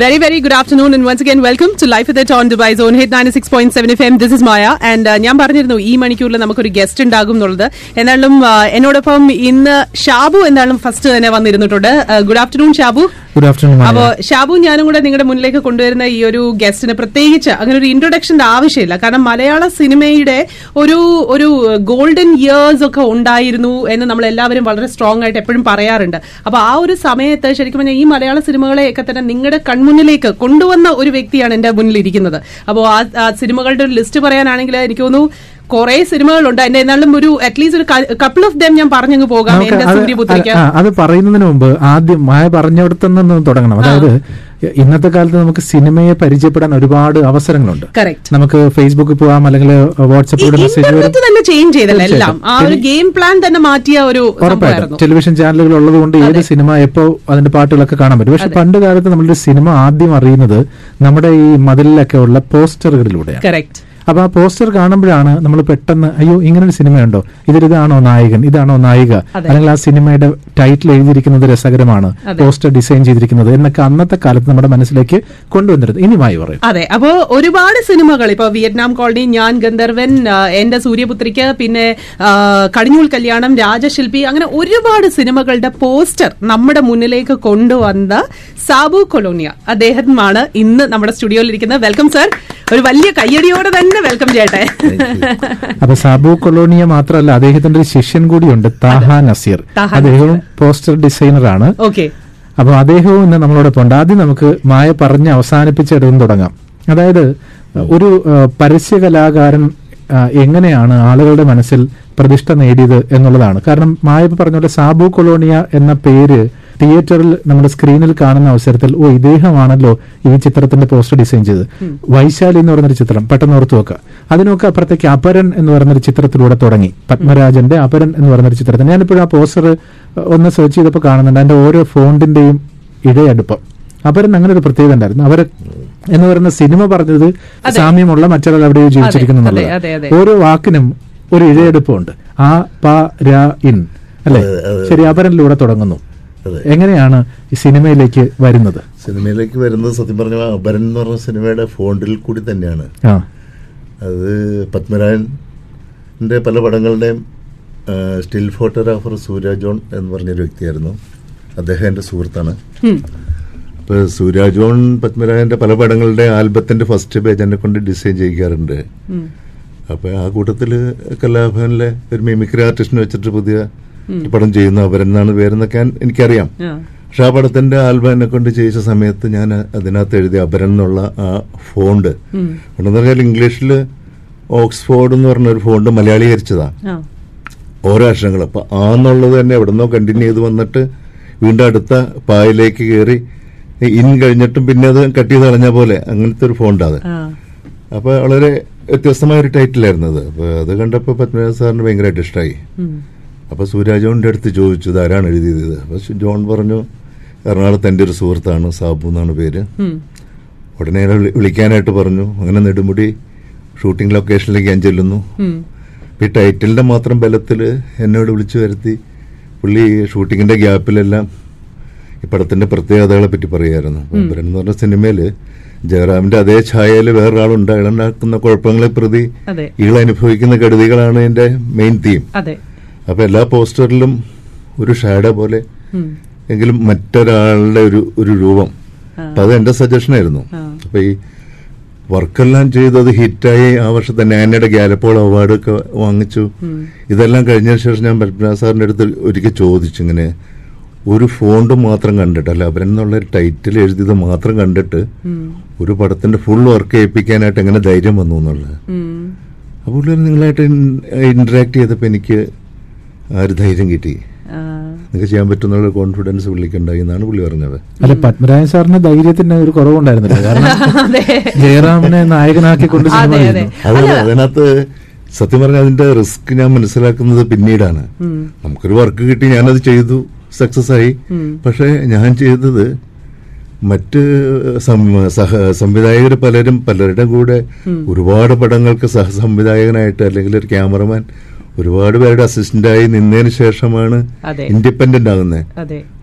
Very, very good afternoon and once again welcome to Life with It on Dubai Zone Hit 96.7 FM. This is Maya and uh, ഞാൻ പറഞ്ഞിരുന്നു ഈ മണിക്കൂറിൽ നമുക്കൊരു guest ഉണ്ടാകും എന്നുള്ളത്. എന്നാലും uh, എന്നോടൊപ്പം ഇന്ന് ഷാബു എന്നാലും ഫസ്റ്റ് തന്നെ വന്നിരുന്നിട്ടുണ്ട്. Good afternoon Shabu. Good afternoon അപ്പോ ഷാബു ഞാനും കൂടെ നിങ്ങളുടെ മുന്നിലേക്ക് കൊണ്ടുവരുന്ന ഈ ഒരു ഗസ്റ്റിന് പ്രത്യേകിച്ച് അങ്ങനെ ഒരു ഇൻട്രൊഡക്ഷന്റെ ആവശ്യമില്ല. കാരണം മലയാള സിനിമയുടെ ഒരു ഒരു ഗോൾഡൻ ഇയേഴ്സ് ഒക്കെ ഉണ്ടായിരുന്നു എന്ന് നമ്മൾ എല്ലാവരും വളരെ സ്ട്രോങ് ആയിട്ട് എപ്പോഴും പറയാറുണ്ട്. അപ്പൊ ആ ഒരു സമയത്ത് ശരിക്കും പറഞ്ഞാൽ ഈ മലയാള സിനിമകളെയൊക്കെ തന്നെ നിങ്ങളുടെ കൺമുന്നിലേക്ക് കൊണ്ടുവന്ന ഒരു വ്യക്തിയാണ് എന്റെ മുന്നിൽ ഇരിക്കുന്നത്. അപ്പോൾ ആ സിനിമകളുടെ ഒരു ലിസ്റ്റ് പറയാനാണെങ്കിൽ എനിക്ക് തോന്നുന്നു കുറെ സിനിമകളുണ്ട്. എന്റെ എന്നാലും ഒരു അറ്റ്ലീസ്റ്റ് ഒരു കപ്പിൾ ഓഫ് ദം ഞാൻ പറഞ്ഞങ്ങ് പോകാം. അത് പറയുന്നതിന് മുമ്പ് ആദ്യം മായ പറഞ്ഞിടത്തുനിന്ന് തുടങ്ങണം. അതായത് ഇന്നത്തെ കാലത്ത് നമുക്ക് സിനിമയെ പരിചയപ്പെടാൻ ഒരുപാട് അവസരങ്ങളുണ്ട്. നമുക്ക് ഫേസ്ബുക്കിൽ പോവാം അല്ലെങ്കിൽ വാട്സപ്പിലൂടെ മെസ്സേജ് തന്നെ ചേഞ്ച് ചെയ്തല്ലോ എല്ലാം. ആ ഒരു ഗെയിം പ്ലാൻ തന്നെ മാറ്റിയ ഒരു ഉറപ്പായിട്ടും. ടെലിവിഷൻ ചാനലുകൾ ഉള്ളത് കൊണ്ട് ഏത് സിനിമ എപ്പോ അതിന്റെ പാട്ടുകളൊക്കെ കാണാൻ പറ്റും. പക്ഷെ പണ്ട് കാലത്ത് നമ്മളൊരു സിനിമ ആദ്യം അറിയുന്നത് നമ്മുടെ ഈ മതിലിലൊക്കെ ഉള്ള പോസ്റ്ററുകളിലൂടെയാണ്. കറക്റ്റ് അപ്പൊ ആ പോസ്റ്റർ കാണുമ്പോഴാണ് നമ്മൾ പെട്ടെന്ന് അയ്യോ ഇങ്ങനൊരു ഒരു സിനിമയുണ്ടോ? ഇതിൽ ഇതാണോ നായകൻ? ഇതാണോ നായിക? അല്ലെങ്കിൽ ആ സിനിമയുടെ ടൈറ്റിൽ എഴുതിയിരിക്കുന്നത് രസകരമാണ് പോസ്റ്റർ ഡിസൈൻ ചെയ്തിരിക്കുന്നത് എന്നൊക്കെ അന്നത്തെ കാലത്ത് നമ്മുടെ മനസ്സിലേക്ക് കൊണ്ടുവന്നിരുന്നത്. ഇനിയുമായി പറയും. അതെ അപ്പോ ഒരുപാട് സിനിമകൾ ഇപ്പൊ വിയറ്റ്നാം കോളനി ഞാൻ ഗന്ധർവൻ എന്റെ സൂര്യപുത്രിക്ക് പിന്നെ കടിഞ്ഞൂൽ കല്യാണം രാജശില്പി അങ്ങനെ ഒരുപാട് സിനിമകളുടെ പോസ്റ്റർ നമ്മുടെ മുന്നിലേക്ക് കൊണ്ടുവന്ന സാബു കൊളോണിയ. അദ്ദേഹമാണ് ഇന്ന് നമ്മുടെ സ്റ്റുഡിയോയിൽ ഇരിക്കുന്നത്. Welcome sir. ഒരു വലിയ കയ്യടിയോടെ തന്നെ വെൽക്കം ചെയ്യട്ടെ. അപ്പൊ സാബു കൊളോണിയ മാത്രമല്ല അദ്ദേഹത്തിന്റെ ഒരു ശിഷ്യൻ കൂടിയുണ്ട് താഹ നസീർ. അദ്ദേഹവും പോസ്റ്റർ ഡിസൈനറാണ് ഓക്കെ അപ്പൊ അദ്ദേഹവും ഇന്ന് നമ്മളോടൊപ്പം ഉണ്ട് ആദ്യം നമുക്ക് മായ പറഞ്ഞ് അവസാനിപ്പിച്ചെടുത്ത് തുടങ്ങാം. അതായത് ഒരു പരസ്യ കലാകാരൻ എങ്ങനെയാണ് ആളുകളുടെ മനസ്സിൽ പ്രതിഷ്ഠ നേടിയത് എന്നുള്ളതാണ്. കാരണം മായ പറഞ്ഞ പോലെ സാബു കൊളോണിയ എന്ന പേര് തിയേറ്ററിൽ നമ്മുടെ സ്ക്രീനിൽ കാണുന്ന അവസരത്തിൽ ഓ ഇദ്ദേഹമാണല്ലോ ഈ ചിത്രത്തിന്റെ പോസ്റ്റർ ഡിസൈൻ ചെയ്തത്. വൈശാലി എന്ന് പറയുന്നൊരു ചിത്രം പെട്ടെന്ന് ഓർത്തു വെക്കുക. അതിനൊക്കെ അപ്പുറത്തേക്ക് അപരൻ എന്ന് പറയുന്നൊരു ചിത്രത്തിലൂടെ തുടങ്ങി. പത്മരാജന്റെ അപരൻ എന്ന് പറയുന്നൊരു ചിത്രത്തിൽ ഞാനിപ്പോഴും ആ പോസ്റ്റർ ഒന്ന് സെർച്ച് ചെയ്തപ്പോൾ കാണുന്നുണ്ട്. അതിന്റെ ഓരോ ഫോണ്ടിന്റെയും ഇഴയടുപ്പം. അപരൻ അങ്ങനെ ഒരു പ്രത്യേകത ഉണ്ടായിരുന്നു. അവർ എന്ന് പറയുന്ന സിനിമ പറഞ്ഞത് സാമ്യമുള്ള മറ്റൊരാൾ എവിടെയോ ജീവിച്ചിരിക്കുന്നു. ഓരോ വാക്കിനും ഒരു ഇഴയെടുപ്പുണ്ട് ആ പ ര ഇൻ. അല്ലെ? ശരി അപരനിലൂടെ തുടങ്ങുന്നു. എങ്ങനെയാണ് ഈ സിനിമയിലേക്ക് വരുന്നത്? സിനിമയിലേക്ക് വരുന്നത് സത്യം പറഞ്ഞ അപരൻ എന്ന് പറഞ്ഞ സിനിമയുടെ ഫോണ്ടിൽ കൂടി തന്നെയാണ്. ആ. അത് പത്മരാജന്റെ പല പടങ്ങളുടെയും സ്റ്റിൽ ഫോട്ടോഗ്രാഫർ സൂര്യ ജോൺ എന്ന് പറഞ്ഞൊരു വ്യക്തിയായിരുന്നു. അദ്ദേഹം എന്റെ സുഹൃത്താണ്. അപ്പോൾ സൂര്യ ജോൺ പത്മരാജന്റെ പല പടങ്ങളുടെ ആൽബത്തിന്റെ ഫസ്റ്റ് പേജ് എന്നെ കൊണ്ട് ഡിസൈൻ ചെയ്യിക്കാറുണ്ട്. അപ്പോൾ ആ കൂട്ടത്തിൽ കലാഭവനിലെ ഒരു മിമിക്രി ആർട്ടിസ്റ്റിനെ വെച്ചിട്ട് പുതിയ പടം ചെയ്യുന്ന അവരെന്നാണ് പേരെന്നൊക്കെ എനിക്കറിയാം. പക്ഷെ ആ പടത്തിന്റെ ആൽബം എന്നെ കൊണ്ട് ചെയ്യിച്ച സമയത്ത് ഞാൻ അതിനകത്ത് എഴുതിയ അപരൻ എന്നുള്ള ആ ഫോണ്ട്. എന്ന് പറഞ്ഞാൽ ഇംഗ്ലീഷിൽ ഓക്സ്ഫോർഡ് എന്ന് പറഞ്ഞ ഒരു ഫോണ്ട് മലയാളീകരിച്ചതാണ് ഓരോ അക്ഷരങ്ങൾ. അപ്പൊ ആ എന്നുള്ളത് തന്നെ എവിടുന്നോ കണ്ടിന്യൂ ചെയ്ത് വന്നിട്ട് വീണ്ടും അടുത്ത പായലേക്ക് കയറി ഇൻ കഴിഞ്ഞിട്ടും പിന്നെ അത് കട്ട് ചെയ്ത് കളഞ്ഞ പോലെ. അങ്ങനത്തെ ഒരു ഫോണ്ട് അത്. അപ്പൊ വളരെ വ്യത്യസ്തമായ ഒരു ടൈറ്റിലായിരുന്നു അത്. അപ്പൊ അത് കണ്ടപ്പോ പത്മനാഭ സാറിന് ഭയങ്കരമായിട്ട് ഇഷ്ടമായി അപ്പൊ സൂര്യാജോണിന്റെ അടുത്ത് ചോദിച്ചു ഇത് ആരാണ് എഴുതിയത്? അപ്പോൾ ജോൺ പറഞ്ഞു എറണാകുളത്ത് എന്റെ ഒരു സുഹൃത്താണ് സാബു എന്നാണ് പേര്. ഉടനെ വിളിക്കാനായിട്ട് പറഞ്ഞു. അങ്ങനെ നെടുമുടി ഷൂട്ടിംഗ് ലൊക്കേഷനിലേക്ക് ഞാൻ ചെല്ലുന്നു. ഈ ടൈറ്റിലിന്റെ മാത്രം ബലത്തിൽ എന്നോട് വിളിച്ചു വരുത്തി പുള്ളി ഷൂട്ടിങ്ങിന്റെ ഗ്യാപ്പിലെല്ലാം ഈ പടത്തിന്റെ പ്രത്യേകതകളെ പറ്റി പറയുമായിരുന്നു അപ്പൊ എന്ന് പറഞ്ഞ സിനിമയിൽ ജയറാമിന്റെ അതേ ഛായയിൽ വേറൊരാളുണ്ട്. അയാളുണ്ടാക്കുന്ന കുഴപ്പങ്ങളെ പ്രതി ഇയാൾ അനുഭവിക്കുന്ന കെടുതികളാണ് എന്റെ മെയിൻ തീം അതെ അപ്പൊ എല്ലാ പോസ്റ്ററിലും ഒരു ഷാഡോ പോലെ എങ്കിലും മറ്റൊരാളുടെ ഒരു ഒരു രൂപം. അപ്പൊ അത് എന്റെ സജഷൻ ആയിരുന്നു അപ്പൊ ഈ വർക്കെല്ലാം ചെയ്തത് ഹിറ്റായി ആ വർഷത്തെ നാനയുടെ ഗാലപ്പോൾ അവാർഡ് ഒക്കെ വാങ്ങിച്ചു. ഇതെല്ലാം കഴിഞ്ഞതിന് ശേഷം ഞാൻ പത്മനാഭ സാറിന്റെ അടുത്ത് ഒരിക്കൽ ചോദിച്ചു ഇങ്ങനെ ഒരു ഫോണ്ട് മാത്രം കണ്ടിട്ട് അല്ല അവരെന്നുള്ള ഒരു ടൈറ്റിൽ എഴുതിയത് മാത്രം കണ്ടിട്ട് ഒരു പടത്തിന്റെ ഫുൾ വർക്ക് ഏൽപ്പിക്കാനായിട്ട് എങ്ങനെ ധൈര്യം വന്നു എന്നുള്ളത്. അപ്പോൾ നിങ്ങളായിട്ട് ഇന്ററാക്ട് ചെയ്തപ്പോൾ എനിക്ക് ആ ഒരു ധൈര്യം കിട്ടി? നിങ്ങൾക്ക് ചെയ്യാൻ പറ്റുന്ന കോൺഫിഡൻസ് പുള്ളിക്കുണ്ടായി എന്നാണ് പുള്ളി പറഞ്ഞത്. അല്ല പത്മരാജൻ സാറിന് ധൈര്യത്തിന് ഒരു കുറവുണ്ടായിരുന്നില്ല. കാരണം ജയറാമിനെ നായകനാക്കിക്കൊണ്ട് അതിനകത്ത് സത്യം പറഞ്ഞാൽ അതിന്റെ റിസ്ക് ഞാൻ മനസ്സിലാക്കുന്നത് പിന്നീടാണ്. നമുക്കൊരു വർക്ക് കിട്ടി ഞാനത് ചെയ്തു സക്സസ് ആയി. പക്ഷെ ഞാൻ ചെയ്തത് മറ്റ് സംവിധായകർ പലരും പലരുടെ കൂടെ ഒരുപാട് പടങ്ങൾക്ക് സഹസംവിധായകനായിട്ട് അല്ലെങ്കിൽ ഒരു ക്യാമറമാൻ ഒരുപാട് പേരുടെ അസിസ്റ്റന്റായി നിന്നതിന് ശേഷമാണ് ഇൻഡിപെൻഡന്റ് ആകുന്നത്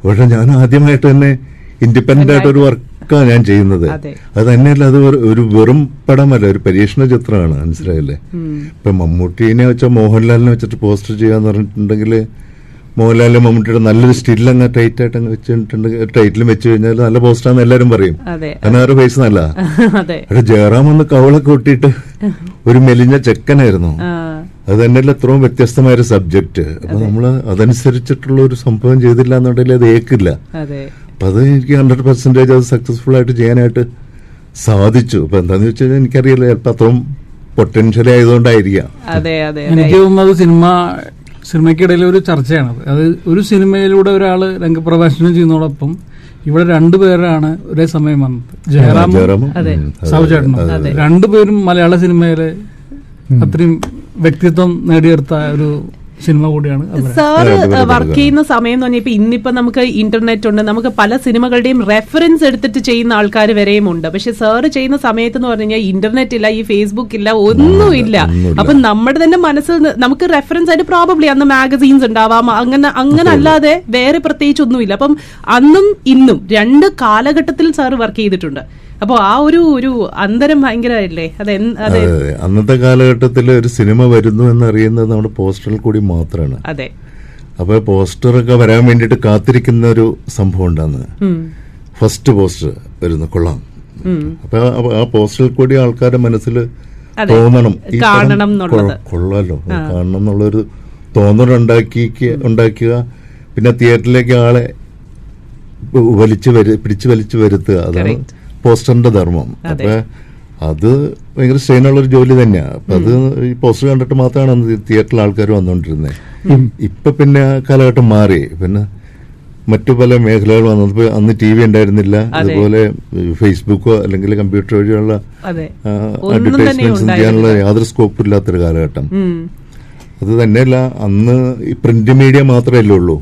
പക്ഷെ ഞാൻ ആദ്യമായിട്ട് തന്നെ ഇൻഡിപെൻഡന്റ് ആയിട്ട്. ഒരു വർക്കാണ് ഞാൻ ചെയ്യുന്നത്. അതെ. തന്നെയല്ല അത് ഒരു- വെറും പടമല്ല ഒരു പരീക്ഷണ ചിത്രമാണ് മനസ്സിലായില്ലേ? ഇപ്പൊ മമ്മൂട്ടിനെ വെച്ച മോഹൻലാലിനെ വെച്ചിട്ട് പോസ്റ്റർ ചെയ്യാന്ന് പറഞ്ഞിട്ടുണ്ടെങ്കിൽ മോഹൻലാലിന്റെ മമ്മൂട്ടിയുടെ നല്ലൊരു സ്റ്റിൽ അങ്ങ് ടൈറ്റ് ആയിട്ട് അങ്ങ് വെച്ചിട്ടുണ്ടെങ്കിൽ ടൈറ്റിലും വെച്ച് കഴിഞ്ഞാൽ നല്ല പോസ്റ്ററാന്ന് എല്ലാവരും പറയും. കാരണം അവരുടെ ഫേസ് നല്ല അവിടെ ജയറാം ഒന്ന് കവളൊക്കെ ഒട്ടിയിട്ട് ഒരു മെലിഞ്ഞ ചെക്കനായിരുന്നു. അത് തന്നെയല്ല എത്രയും വ്യത്യസ്തമായ ഒരു സബ്ജക്ട് അപ്പൊ നമ്മൾ അതനുസരിച്ചിട്ടുള്ള ഒരു സംഭവം ചെയ്തില്ല എന്നുണ്ടെങ്കിൽ അത് ഏക്കില്ല. അപ്പൊ അത് എനിക്ക് ഹൺഡ്രഡ് പെർസെന്റേജ് അത് സക്സസ്ഫുൾ ആയിട്ട് ചെയ്യാനായിട്ട് സാധിച്ചു. അപ്പൊ എന്താന്ന് വെച്ച് കഴിഞ്ഞാൽ എനിക്കറിയില്ല ചിലപ്പോൾ അത്രയും പൊട്ടൻഷ്യൽ ആയതുകൊണ്ടായിരിക്കാം. അതെ അതെ അതെ. എനിക്ക് തോന്നുന്നത് സിനിമ സിനിമയ്ക്കിടയിൽ ഒരു ചർച്ചയാണ്. അത് ഒരു സിനിമയിലൂടെ ഒരാൾ രംഗപ്രഭാഷണം ചെയ്യുന്നതോടൊപ്പം ഇവിടെ രണ്ടുപേരാണ് ഒരേ സമയം വന്നത്. അതെ, സൗചേട്ടനും. രണ്ടുപേരും മലയാള സിനിമയിലെ അത്രയും വ്യക്തിത്വം നേടിയെടുത്ത ഒരു സിനിമ കൂടിയാണ് സാർ സാറ് വർക്ക് ചെയ്യുന്ന സമയം എന്ന് പറഞ്ഞാൽ ഇപ്പൊ ഇന്നിപ്പോ നമുക്ക് ഇന്റർനെറ്റ് ഉണ്ട് നമുക്ക് പല സിനിമകളുടെയും റെഫറൻസ് എടുത്തിട്ട് ചെയ്യുന്ന ആൾക്കാർ വരെയും ഉണ്ട്. പക്ഷെ സാറ് ചെയ്യുന്ന സമയത്ത് എന്ന് പറഞ്ഞു കഴിഞ്ഞാൽ ഇന്റർനെറ്റ് ഇല്ല ഈ ഫേസ്ബുക്ക് ഇല്ല ഒന്നുമില്ല ഒന്നുമില്ല. അപ്പൊ നമ്മുടെ തന്നെ മനസ്സിൽ നമുക്ക് റെഫറൻസ് ആയിട്ട് പ്രോബബ്ലി അന്ന് മാഗസീൻസ് ഉണ്ടാവാം അങ്ങനെ അങ്ങനെ അല്ലാതെ വേറെ പ്രത്യേകിച്ച് ഒന്നുമില്ല. അപ്പം അന്നും ഇന്നും രണ്ട് കാലഘട്ടത്തിൽ സാർ വർക്ക് ചെയ്തിട്ടുണ്ട്. അപ്പൊ ആ ഒരു ഒരു അന്തരം ഭയങ്കരമായില്ലേ? അതെ. അന്നത്തെ കാലഘട്ടത്തിൽ ഒരു സിനിമ വരുന്നു എന്നറിയുന്നത് നമ്മുടെ പോസ്റ്ററിൽ കൂടി മാത്രമാണ് അതെ. അപ്പൊ പോസ്റ്ററൊക്കെ വരാൻ വേണ്ടിയിട്ട് കാത്തിരിക്കുന്ന ഒരു സംഭവം ഉണ്ടാന്ന്. ഫസ്റ്റ് പോസ്റ്റർ വരുന്നു കൊള്ളാം. അപ്പൊ ആ- പോസ്റ്ററിൽ കൂടി ആൾക്കാരുടെ മനസ്സിൽ തോന്നണം. കാണണം കൊള്ളാലോ. കാണണം എന്നുള്ളൊരു തോന്നലുണ്ടാക്കി ഉണ്ടാക്കുക. പിന്നെ തിയേറ്ററിലേക്ക് ആളെ വലിച്ചു വരു പിടിച്ചു വലിച്ചു വരുത്തുക. അതാണ്. പോസ്റ്ററിന്റെ ധർമ്മം. അപ്പൊ അത് ഭയങ്കര സ്ട്രെയിനുള്ള ഒരു ജോലി തന്നെയാണ് അപ്പൊ അത് ഈ പോസ്റ്റർ കണ്ടിട്ട് മാത്രമാണ് അന്ന് തിയേറ്ററിൽ ആൾക്കാർ വന്നുകൊണ്ടിരുന്നത് ഇപ്പൊ പിന്നെ കാലഘട്ടം മാറി. പിന്നെ മറ്റു പല മേഖലകൾ വന്നപ്പോ അന്ന് ടി വി ഉണ്ടായിരുന്നില്ല. അതുപോലെ ഫേസ്ബുക്കോ അല്ലെങ്കിൽ കമ്പ്യൂട്ടർ വഴിയുള്ള അഡ്വർടൈസ്മെന്റ്സ് ചെയ്യാനുള്ള യാതൊരു സ്കോപ്പും ഇല്ലാത്തൊരു കാലഘട്ടം. അത് തന്നെയല്ല അന്ന് ഈ പ്രിന്റ് മീഡിയ മാത്രമല്ലേ ഉള്ളൂ.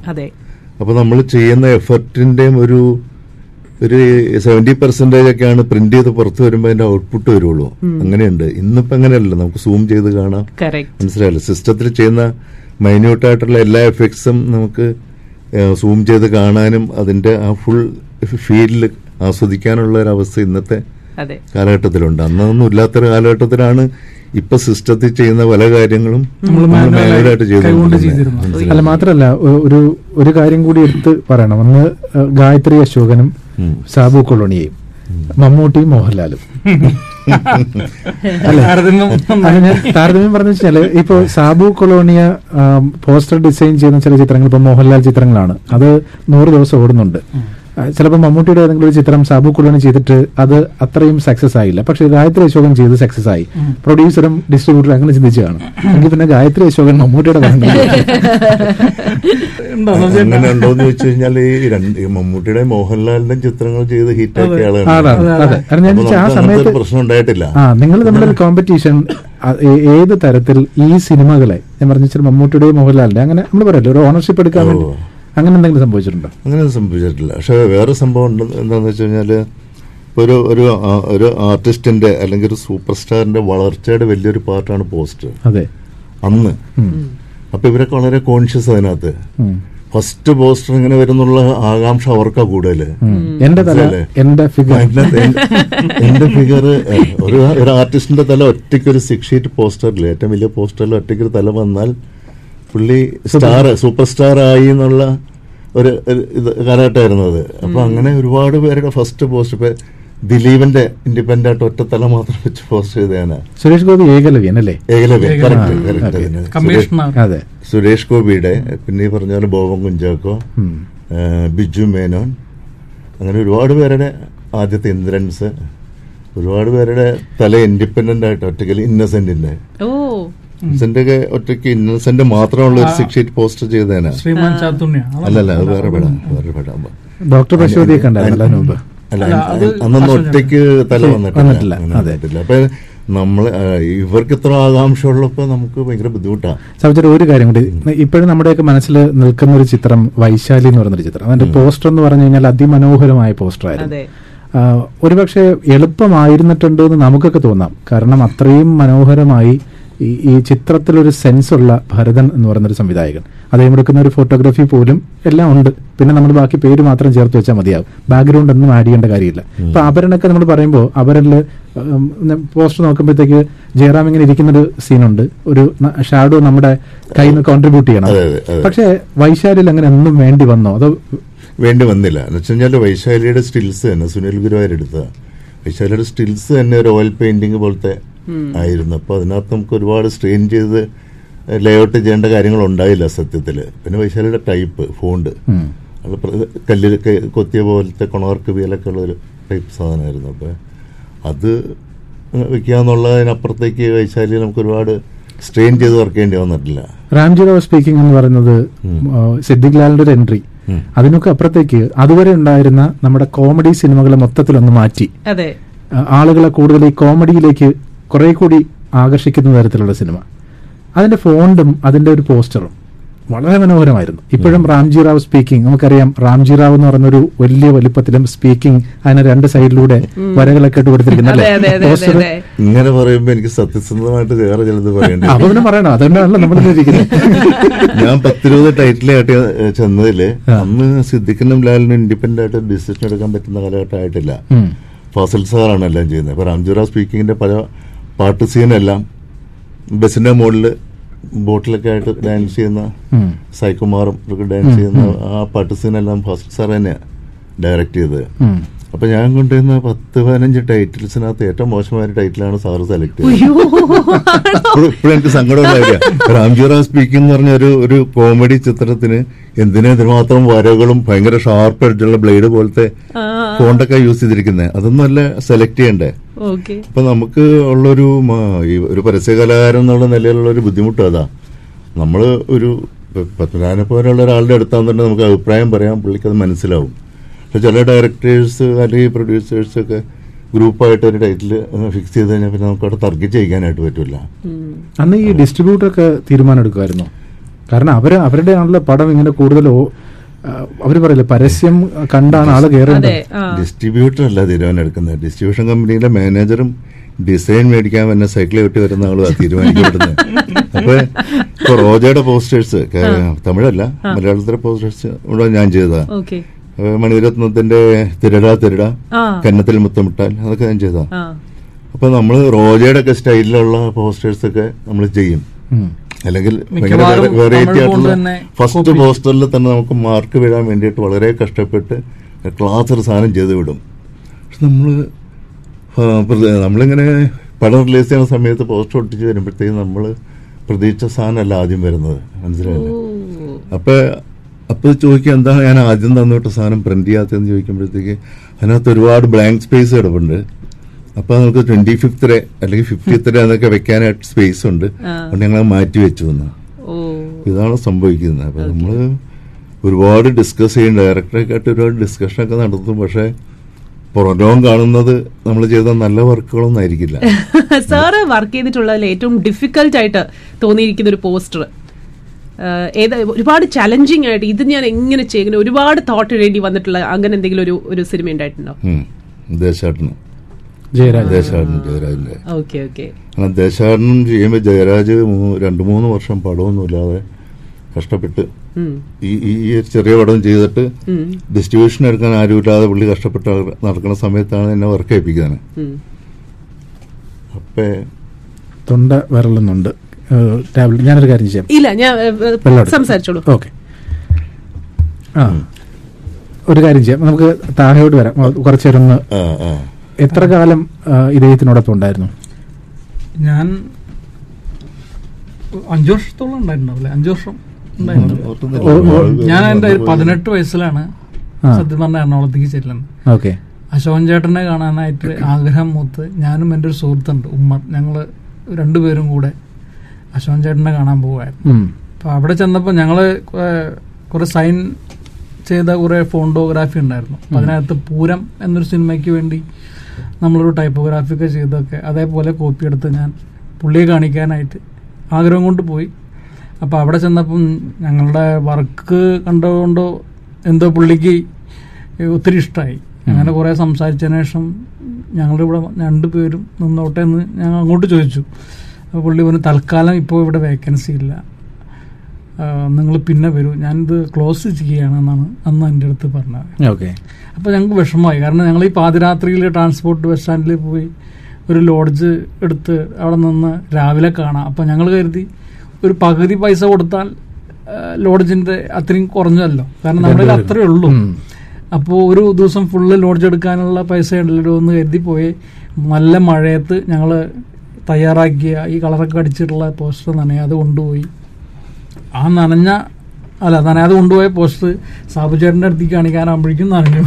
അപ്പൊ നമ്മൾ ചെയ്യുന്ന എഫർട്ടിന്റെയും ഒരു ഒരു സെവന്റി പെർസെന്റേജ് ഒക്കെയാണ് പ്രിന്റ് ചെയ്ത് പുറത്തു വരുമ്പോൾ അതിന്റെ ഔട്ട്പുട്ട് വരുള്ളൂ. അങ്ങനെയുണ്ട്. ഇന്നിപ്പോ അങ്ങനെയല്ല. നമുക്ക് സൂം ചെയ്ത് കാണാം. മനസ്സിലായില്ല? സിസ്റ്റത്തിൽ ചെയ്യുന്ന മൈന്യൂട്ട് ആയിട്ടുള്ള എല്ലാ എഫക്ട്സും നമുക്ക് സൂം ചെയ്ത് കാണാനും അതിന്റെ ആ ഫുൾ ഫീൽഡിൽ ആസ്വദിക്കാനുള്ള ഒരു അവസ്ഥ ഇന്നത്തെ അതെ. കാലഘട്ടത്തിലുണ്ട്. അന്നൊന്നും ഇല്ലാത്തൊരു കാലഘട്ടത്തിലാണ് ഇപ്പൊ സിസ്റ്റത്തിൽ ചെയ്യുന്ന പല കാര്യങ്ങളും? അല്ല മാത്രല്ല ഒരു ഒരു കാര്യം കൂടി എടുത്ത് പറയണം. അന്ന് ഗായത്രി അശോകനും. സാബു കൊളോണിയെയും മമ്മൂട്ടിയും മോഹൻലാലും. അല്ലെ? താരതമ്യം അത് ഞാൻ താരതമ്യം പറഞ്ഞു വെച്ചാൽ ഇപ്പൊ സാബു കൊളോണിയ പോസ്റ്റർ ഡിസൈൻ ചെയ്യുന്ന ചില ചിത്രങ്ങൾ ഇപ്പൊ മോഹൻലാൽ ചിത്രങ്ങളാണ്. അത് നൂറ് ദിവസം ഓടുന്നുണ്ട്. ചിലപ്പോൾ മമ്മൂട്ടിയുടെ ഏതെങ്കിലും ഒരു ചിത്രം സാബു കുള്ളന് ചെയ്തിട്ട് അത് അത്രയും സക്സസ് ആയില്ല. പക്ഷെ ഗായത്രി അശോകൻ ചെയ്ത് സക്സസ് ആയി. പ്രൊഡ്യൂസറും ഡിസ്ട്രിബ്യൂട്ടറും അങ്ങനെ ചിന്തിച്ചു കാണും. എങ്കിൽ പിന്നെ ഗായത്രി അശോകൻ മമ്മൂട്ടിയുടെ? അങ്ങനെ ഉണ്ടോന്ന് വെച്ച് കഴിഞ്ഞാൽ ഈ രണ്ട് ഈ മോഹൻലാലിന്റെ ചിത്രങ്ങൾ ചെയ്ത് ഹിറ്റ് ആളാണ്. ആ സമയത്ത് ഒരു പ്രശ്നം ഉണ്ടായിട്ടില്ല. ആ നിങ്ങൾ തമ്മിലൊരു കോമ്പറ്റീഷൻ ഏത് തരത്തിൽ ഈ സിനിമകളെ ഞാൻ പറഞ്ഞ വെച്ചാൽ മമ്മൂട്ടിയുടെയും മോഹൻലാലിന്റെ അങ്ങനെ നമ്മൾ പറയല്ലോ ഒരു ഓണർഷിപ്പ് എടുക്കാൻ വേണ്ടി. അങ്ങനെ എന്തെങ്കിലും സംഭവിച്ചിട്ടുണ്ടോ? അങ്ങനെ സംഭവിച്ചിട്ടില്ല. പക്ഷെ വേറെ സംഭവം ഉണ്ട്. എന്താണെന്ന് വെച്ച് കഴിഞ്ഞാൽ ഒരു ഒരു ഒരു ആർട്ടിസ്റ്റിന്റെ അല്ലെങ്കിൽ ഒരു സൂപ്പർ സ്റ്റാറിന്റെ വളർച്ചയുടെ വലിയൊരു പാർട്ടാണ് പോസ്റ്റർ. അതെ. അന്ന്. അപ്പൊ ഇവരൊക്കെ വളരെ കോൺഷ്യസ് അതിനകത്ത്. ഫസ്റ്റ് പോസ്റ്റർ ഇങ്ങനെ വരുന്നുള്ള ആകാംക്ഷ അവർക്കാ കൂടുതൽ. എന്റെ ഫിഗർ എന്റെ ഫിഗർ ഒരു ഒരു ആർട്ടിസ്റ്റിന്റെ തല ഒറ്റയ്ക്ക് ഒരു സിക്സ് ഷീറ്റ് പോസ്റ്ററിൽ ഏറ്റവും വലിയ പോസ്റ്ററിൽ ഒറ്റയ്ക്ക് ഒരു തല വന്നാൽ പുള്ളി സ്റ്റാർ സൂപ്പർ സ്റ്റാർ ആയി എന്നുള്ള ഒരു ഇത് കാലഘട്ടമായിരുന്നു അത്. അപ്പൊ അങ്ങനെ ഒരുപാട് പേരുടെ ഫസ്റ്റ് പോസ്റ്റ് ഇപ്പൊ ദിലീപിന്റെ ഇൻഡിപെൻഡന്റ് ആയിട്ട് ഒറ്റ തല മാത്രം വെച്ച് പോസ്റ്റ് ചെയ്തതാണ് സുരേഷ് ഗോപി ഏകലവ്യൻ അല്ലേ? ഏകലവ്യ ഏകലവ്യൻ. അതെ. സുരേഷ് ഗോപിയുടെ പിന്നെ ഈ പറഞ്ഞ പോലെ ബോബൻ കുഞ്ചാക്കോ ബിജു മേനോൻ അങ്ങനെ ഒരുപാട് പേരുടെ ആദ്യത്തെ ഇന്ദ്രൻസ് ഒരുപാട് പേരുടെ തല ഇൻഡിപെൻഡന്റ് ആയിട്ട് ഒറ്റയ്ക്ക് ഇന്നസെന്റിന്റെ. ഓ. ഇന്നസെന്റ് ഒക്കെ ഒറ്റയ്ക്ക് ഇന്നസെന്റ് മാത്രമുള്ള ഒരു സിക്സ് ഷീറ്റ് പോസ്റ്റ് ചെയ്തേനാ. ശ്രീമാൻ ചാത്തുണ്യ അല്ലല്ല അത് വേറെ പടം വേറെ പടം. ഡോക്ടർ പശുപതിയെ കണ്ടായിരുന്നു അല്ല അന്നൊന്നും ഒറ്റയ്ക്ക് തല വന്നിട്ടില്ല. അപ്പൊ നമ്മൾ ആ, ഇവർക്ക് ഇത്ര ആകാംക്ഷ ഉള്ളപ്പോ നമുക്ക് ഭയങ്കര ബുദ്ധിമുട്ടാണ് സൗജര ഒരു കാര്യം കൂടി. ഇപ്പോഴും നമ്മുടെയൊക്കെ മനസ്സിൽ നിൽക്കുന്ന ഒരു ചിത്രം വൈശാലി എന്ന് പറയുന്നൊരു ചിത്രം. അതിന്റെ പോസ്റ്റർ എന്ന് പറഞ്ഞു കഴിഞ്ഞാൽ അതിമനോഹരമായ പോസ്റ്ററായിരുന്നു ഒരുപക്ഷെ എളുപ്പമായിരുന്നിട്ടുണ്ട് എന്ന് നമുക്കൊക്കെ തോന്നാം. കാരണം അത്രയും മനോഹരമായി ഈ ഈ ചിത്രത്തിലൊരു സെൻസുള്ള ഉള്ള ഭരതൻ എന്ന് പറയുന്ന ഒരു സംവിധായകൻ. അദ്ദേഹം എടുക്കുന്ന ഒരു ഫോട്ടോഗ്രാഫി പോലും എല്ലാം ഉണ്ട്. പിന്നെ നമ്മൾ ബാക്കി പേര് മാത്രം ചേർത്ത് വെച്ചാൽ മതിയാവും. ബാക്ക്ഗ്രൗണ്ട് ഒന്നും ആഡ് ചെയ്യേണ്ട കാര്യമില്ല. ഇപ്പൊ അപരനൊക്കെ നമ്മൾ പറയുമ്പോൾ അവരിൽ പോസ്റ്റർ നോക്കുമ്പോഴത്തേക്ക് ജയറാം ഇങ്ങനെ ഇരിക്കുന്ന ഒരു സീനുണ്ട് ഒരു ഷാഡോ നമ്മുടെ കയ്യിൽ നിന്ന് കോൺട്രിബ്യൂട്ട് ചെയ്യണം. പക്ഷേ വൈശാലിൽ അങ്ങനെ ഒന്നും വേണ്ടി വന്നോ? അതോ വേണ്ടി വന്നില്ല. എന്ന് വെച്ച് കഴിഞ്ഞാൽ വൈശാലിയുടെ സ്റ്റിൽസ് തന്നെ സുനിൽ ഗുരുവായൂർ എടുത്തതാണ് വൈശാലിയുടെ സ്റ്റിൽസ് തന്നെ ഒരു ഓയിൽ പെയിന്റിങ് പോലത്തെ ആയിരുന്നു അപ്പോൾ അതിനകത്ത് നമുക്ക് ഒരുപാട് സ്ട്രെയിൻ ചെയ്ത് ലേഔട്ട് ചെയ്യേണ്ട കാര്യങ്ങൾ ഉണ്ടായില്ല സത്യത്തിൽ പിന്നെ വൈശാലിയുടെ ടൈപ്പ് ഫോണ്ട് കല്ലിലൊക്കെ കൊത്തിയ പോലത്തെ കൊണവർക്ക് വീലൊക്കെ ഉള്ള ഒരു ടൈപ്പ് സാധനമായിരുന്നു. അപ്പോൾ അത് വെക്കാന്നുള്ളതിനപ്പുറത്തേക്ക് വൈശാലി നമുക്ക് ഒരുപാട് സ്ട്രെയിൻ ചെയ്ത് വർക്ക് ചെയ്യേണ്ടി വന്നിട്ടില്ല. റാംജി റാവ് സ്പീക്കിംഗ് എന്ന് പറയുന്നത് സിദ്ദിഖ് ലാലിന്റെ ഒരു എൻട്രി അതിനൊക്കെ അപ്പുറത്തേക്ക് അതുവരെ ഉണ്ടായിരുന്ന നമ്മുടെ കോമഡി സിനിമകളെ മൊത്തത്തിലൊന്ന് മാറ്റി. അതെ. ആളുകളെ കൂടുതൽ ഈ കോമഡിയിലേക്ക് കുറെ കൂടി ആകർഷിക്കുന്ന തരത്തിലുള്ള സിനിമ. അതിന്റെ ഫോണ്ടും അതിന്റെ ഒരു പോസ്റ്ററും വളരെ മനോഹരമായിരുന്നു. ഇപ്പോഴും റാംജി റാവ് സ്പീക്കിംഗ് നമുക്കറിയാം റാംജി റാവ് എന്ന് പറയുന്ന ഒരു വലിയ വലിപ്പത്തിലും സ്പീക്കിംഗ് അതിനെ രണ്ട് സൈഡിലൂടെ വരകളൊക്കെ ഇട്ട് കൊടുത്തിരിക്കുന്നത് ഇങ്ങനെ പറയുമ്പോൾ എനിക്ക് സത്യസന്ധമായിട്ട് വേറെ ചിലത് പറയേണ്ടി അപ്പൊ പിന്നെ പറയണം. അതുകൊണ്ടാണല്ലോ നമ്മൾ ഞാൻ പത്തിരുപത് ടൈറ്റിലായിട്ട് ചെന്നതിൽ അന്ന് സിദ്ദിഖിനും ലാലിനും ഇൻഡിപെൻഡന്റ് ആയിട്ട് ഡിസിഷൻ എടുക്കാൻ പറ്റുന്ന കാലഘട്ടമായിട്ടില്ല. ഫസൽ സാറാണ് എല്ലാം ചെയ്യുന്നത്. ഇപ്പൊ റാവ് സ്പീക്കിങ്ങിന്റെ പല പാട്ട് സീനെല്ലാം ബസിന്റെ മുകളിൽ ബോട്ടിലൊക്കെ ആയിട്ട് ഡാൻസ് ചെയ്യുന്ന സൈകുമാറും സായികുമാറും ഒക്കെ ഡാൻസ് ചെയ്യുന്ന ആ പാട്ട് സീനെല്ലാം ഫസ്റ്റ് സാർ തന്നെയാണ് ഡയറക്റ്റ് ചെയ്തത്. അപ്പൊ ഞാൻ കൊണ്ടുവരുന്ന പത്ത് പതിനഞ്ച് ടൈറ്റിൽസിനകത്ത് ഏറ്റവും മോശമായ ടൈറ്റിലാണ് സാറ് സെലക്ട് ചെയ്തത്. ഇപ്പോഴും എനിക്ക് സങ്കടമുണ്ടായില്ല രാംജിറാം സ്പീക്കിംഗ് എന്ന് പറഞ്ഞ ഒരു ഒരു കോമഡി ചിത്രത്തിന് എന്തിനാ ഇതിനുമാത്രം വരകളും ഭയങ്കര ഷാർപ്പ് ആയിട്ടുള്ള ബ്ലേഡ് പോലത്തെ ഫോണ്ടൊക്കെ യൂസ് ചെയ്തിരിക്കുന്നത് അതൊന്നും അല്ല സെലക്ട് ചെയ്യണ്ടേ? അപ്പൊ നമുക്ക് ഉള്ളൊരു ഒരു പരസ്യ കലാകാരൻ എന്നുള്ള നിലയിലുള്ള ഒരു ബുദ്ധിമുട്ട് അതാ. നമ്മൾ ഒരു പത്മനാഭനെ പോലെയുള്ള ഒരാളുടെ അടുത്താന്ന് തന്നെ നമുക്ക് അഭിപ്രായം പറയാൻ പുള്ളിക്ക് അത് മനസ്സിലാവും. പക്ഷെ ചില ഡയറക്ടേഴ്സ് അല്ലെങ്കിൽ പ്രൊഡ്യൂസേഴ്സ് ഒക്കെ ഗ്രൂപ്പായിട്ട് ഒരു ടൈറ്റിൽ ഫിക്സ് ചെയ്ത് കഴിഞ്ഞാൽ പിന്നെ നമുക്ക് അവിടെ തർക്കിച്ച് ചെയ്യാനായിട്ട് പറ്റില്ല അന്ന് ഈ ഡിസ്ട്രിബ്യൂട്ടർ ഒക്കെ തീരുമാനം എടുക്കുമായിരുന്നു. കാരണം അവർ അവരുടെ ആണല്ലോ പടം ഇങ്ങനെ കൂടുതൽ അവർ പറയില്ല പരസ്യം കണ്ടാണ് ആൾ കയറേണ്ടത് ഡിസ്ട്രിബ്യൂട്ടർ അല്ല തീരുമാനം എടുക്കുന്നത് ഡിസ്ട്രിബ്യൂഷൻ കമ്പനിയിലെ മാനേജറും ഡിസൈൻ മേടിക്കാൻ വന്ന സൈക്കിൾ വെട്ടി വരുന്ന ആളും തീരുമാനിക്കപ്പെടുന്നത്. അപ്പൊ ഇപ്പൊ റോജയുടെ പോസ്റ്റേഴ്സ് തമിഴല്ല മലയാളത്തിലെ പോസ്റ്റേഴ്സ് ഇവിടെ ഞാൻ ചെയ്തതാ. മണിരത്നത്തിന്റെ തിരട തിരട കന്നത്തിൽ മുത്തമിട്ടാൽ അതൊക്കെ ഞാൻ ചെയ്തതാ. അപ്പൊ നമ്മൾ റോജയുടെ ഒക്കെ സ്റ്റൈലിലുള്ള പോസ്റ്റേഴ്സ് ഒക്കെ നമ്മൾ ചെയ്യും. അല്ലെങ്കിൽ വെറൈറ്റി ആയിട്ടുള്ള ഫസ്റ്റ് പോസ്റ്ററിൽ തന്നെ നമുക്ക് മാർക്ക് വീഴാൻ വേണ്ടിയിട്ട് വളരെ കഷ്ടപ്പെട്ട് ക്ലാസ് ഒരു സാധനം ചെയ്ത് വിടും. പക്ഷെ നമ്മൾ നമ്മളിങ്ങനെ പടം റിലീസ് ചെയ്യുന്ന സമയത്ത് പോസ്റ്റർ ഒട്ടിച്ച് വരുമ്പോഴത്തേക്കും നമ്മൾ പ്രതീക്ഷ സാധനമല്ല ആദ്യം വരുന്നത്. മനസ്സിലായില്ലേ? അപ്പോൾ അപ്പോൾ ചോദിക്കുക എന്താണ് ഞാൻ ആദ്യം തന്നിട്ട് സാധനം പ്രിന്റ് ചെയ്യാത്തതെന്ന് ചോദിക്കുമ്പോഴത്തേക്ക് അതിനകത്ത് ഒരുപാട് ബ്ലാങ്ക് സ്പേസ് കിടപ്പുണ്ട്. അപ്പൊ നമുക്ക് ട്വന്റി ഫിഫ്ത്ത് അല്ലെങ്കിൽ ഫിഫ്റ്റിത്ത് എന്നൊക്കെ വെക്കാനായിട്ട് സ്പേസ് ഉണ്ട്. അതുകൊണ്ട് ഞങ്ങൾ മാറ്റി വെച്ചു തന്നു ഇതാണ് സംഭവിക്കുന്നത്. അപ്പൊ നമ്മൾ ഒരുപാട് ഡിസ്കസ് ചെയ്യും. ഡയറക്ടറൊക്കെ ആയിട്ട് ഒരുപാട് ഡിസ്കഷനൊക്കെ നടത്തും. പക്ഷെ പുറലോകം കാണുന്നത് നമ്മൾ ചെയ്ത നല്ല വർക്കുകളൊന്നും ആയിരിക്കില്ല. സാറ് വർക്ക് ചെയ്തിട്ടുള്ളതിൽ ഏറ്റവും ഡിഫിക്കൽട്ട് ആയിട്ട് തോന്നിയിരിക്കുന്ന ഒരു പോസ്റ്റർ ഏതാ ഒരുപാട് ചലഞ്ചിങ് ആയിട്ട് ഇത് ഞാൻ എങ്ങനെ ചെയ്യുന്നത് ഒരുപാട് തോട്ട് ഇടേണ്ടി വന്നിട്ടുള്ള അങ്ങനെ എന്തെങ്കിലും ഒരു ഒരു സിനിമ ഉണ്ടായിട്ടുണ്ടോ. ദേശാടനം ജയരാജ് ദേശാടനം ചെയ്യുമ്പോ ദേശാടനം ചെയ്യുമ്പോൾ ജയരാജ് രണ്ടു മൂന്ന് വർഷം പടമൊന്നുമില്ലാതെ കഷ്ടപ്പെട്ട് ഈ ഈ ചെറിയ പടം ചെയ്തിട്ട് ഡിസ്ട്രിബ്യൂഷൻ എടുക്കാൻ ആരുമില്ലാതെ പുള്ളി കഷ്ടപ്പെട്ട് നടക്കുന്ന സമയത്താണ് എന്നെ വർക്ക് ഏൽപ്പിക്കുന്നത് അപ്പേ തൊണ്ട വരളുന്നുണ്ട് ടാബ്ലറ്റ്. ഞാനൊരു കാര്യം ചെയ്യാം. ഇല്ല ഞാൻ സംസാരിച്ചോളൂ. ഓക്കെ. ആ ഒരു കാര്യം ചെയ്യാം. നമുക്ക് താഴോട്ട് വരാം. ഓ, എത്ര കാലം ഇദ്ദേഹത്തിനോടൊപ്പം ഉണ്ടായിരുന്നു? ഞാൻ അഞ്ചു വർഷത്തോളം ഉണ്ടായിട്ടുണ്ടാവില്ലേ. അഞ്ചു വർഷം ഉണ്ടായിരുന്നു. ഞാൻ എന്റെ പതിനെട്ട് വയസ്സിലാണ്. സത്യം പറഞ്ഞ എറണാകുളത്തേക്ക് ചെല്ലുന്നത്. ഓക്കെ. അശോകൻ ചേട്ടനെ കാണാനായിട്ട് ആഗ്രഹം മൂത്ത് ഞാനും എന്റെ ഒരു സുഹൃത്തുണ്ട് ഉമ്മർ ഞങ്ങൾ രണ്ടുപേരും കൂടെ അശോകൻ ചേട്ടനെ കാണാൻ പോവായിരുന്നു. അപ്പൊ അപ്പോൾ അവിടെ ചെന്നപ്പോൾ ഞങ്ങൾ കുറെ സൈൻ ചെയ്ത കുറെ ഫോണ്ടോഗ്രാഫി ഉണ്ടായിരുന്നു. അതിനകത്ത് പൂരം എന്നൊരു സിനിമയ്ക്ക് വേണ്ടി നമ്മളൊരു ടൈപ്പോഗ്രാഫിയൊക്കെ ചെയ്തൊക്കെ അതേപോലെ കോപ്പി എടുത്ത് ഞാൻ പുള്ളിയെ കാണിക്കാനായിട്ട് ആഗ്രഹം കൊണ്ട് പോയി. അപ്പോൾ അവിടെ ചെന്നപ്പം ഞങ്ങളുടെ വർക്ക് കണ്ടുകൊണ്ടോ എന്തോ പുള്ളിക്ക് ഒത്തിരി ഇഷ്ടമായി അങ്ങനെ കുറേ സംസാരിച്ചതിന് ശേഷം ഞങ്ങളുടെ ഇവിടെ രണ്ടുപേരും നിന്നോട്ടെ എന്ന് ഞങ്ങൾ അങ്ങോട്ട് ചോദിച്ചു. അപ്പോൾ പുള്ളി പറഞ്ഞു തൽക്കാലം ഇപ്പോൾ ഇവിടെ വേക്കൻസി ഇല്ല. നിങ്ങൾ പിന്നെ വരൂ. ഞാനിത് ക്ലോസ് ചെയ്യുകയാണെന്നാണ് അന്ന് എന്റെ അടുത്ത് പറഞ്ഞത്. ഓക്കെ. അപ്പോൾ ഞങ്ങൾക്ക് വിഷമമായി. കാരണം ഞങ്ങൾ ഈ പാതിരാത്രിയിൽ ട്രാൻസ്പോർട്ട് ബസ് സ്റ്റാൻഡിൽ പോയി ഒരു ലോഡ്ജ് എടുത്ത് അവിടെ നിന്ന് രാവിലെ കാണാം. അപ്പോൾ ഞങ്ങൾ കരുതി ഒരു പകുതി പൈസ കൊടുത്താൽ ലോഡ്ജിന്റെ അത്രയും കുറഞ്ഞല്ലോ കാരണം നമ്മുടെ അത്രയേ ഉള്ളൂ. അപ്പോൾ ഒരു ദിവസം ഫുള്ള് ലോഡ്ജ് എടുക്കാനുള്ള പൈസ ഉണ്ടല്ലോ എന്ന് കരുതി പോയി നല്ല മഴയത്ത് ഞങ്ങൾ തയ്യാറാക്കിയ ഈ കളറൊക്കെ അടിച്ചിട്ടുള്ള പോസ്റ്റർ നനയാതെ കൊണ്ടുപോയി. ആ നനഞ്ഞ അല്ല നനയാതെ കൊണ്ടുപോയ പോസ്റ്റർ സാബുചേട്ടന്റെ അടുത്തേക്ക് കാണിക്കാനാകുമ്പോഴേക്കും നനഞ്ഞു.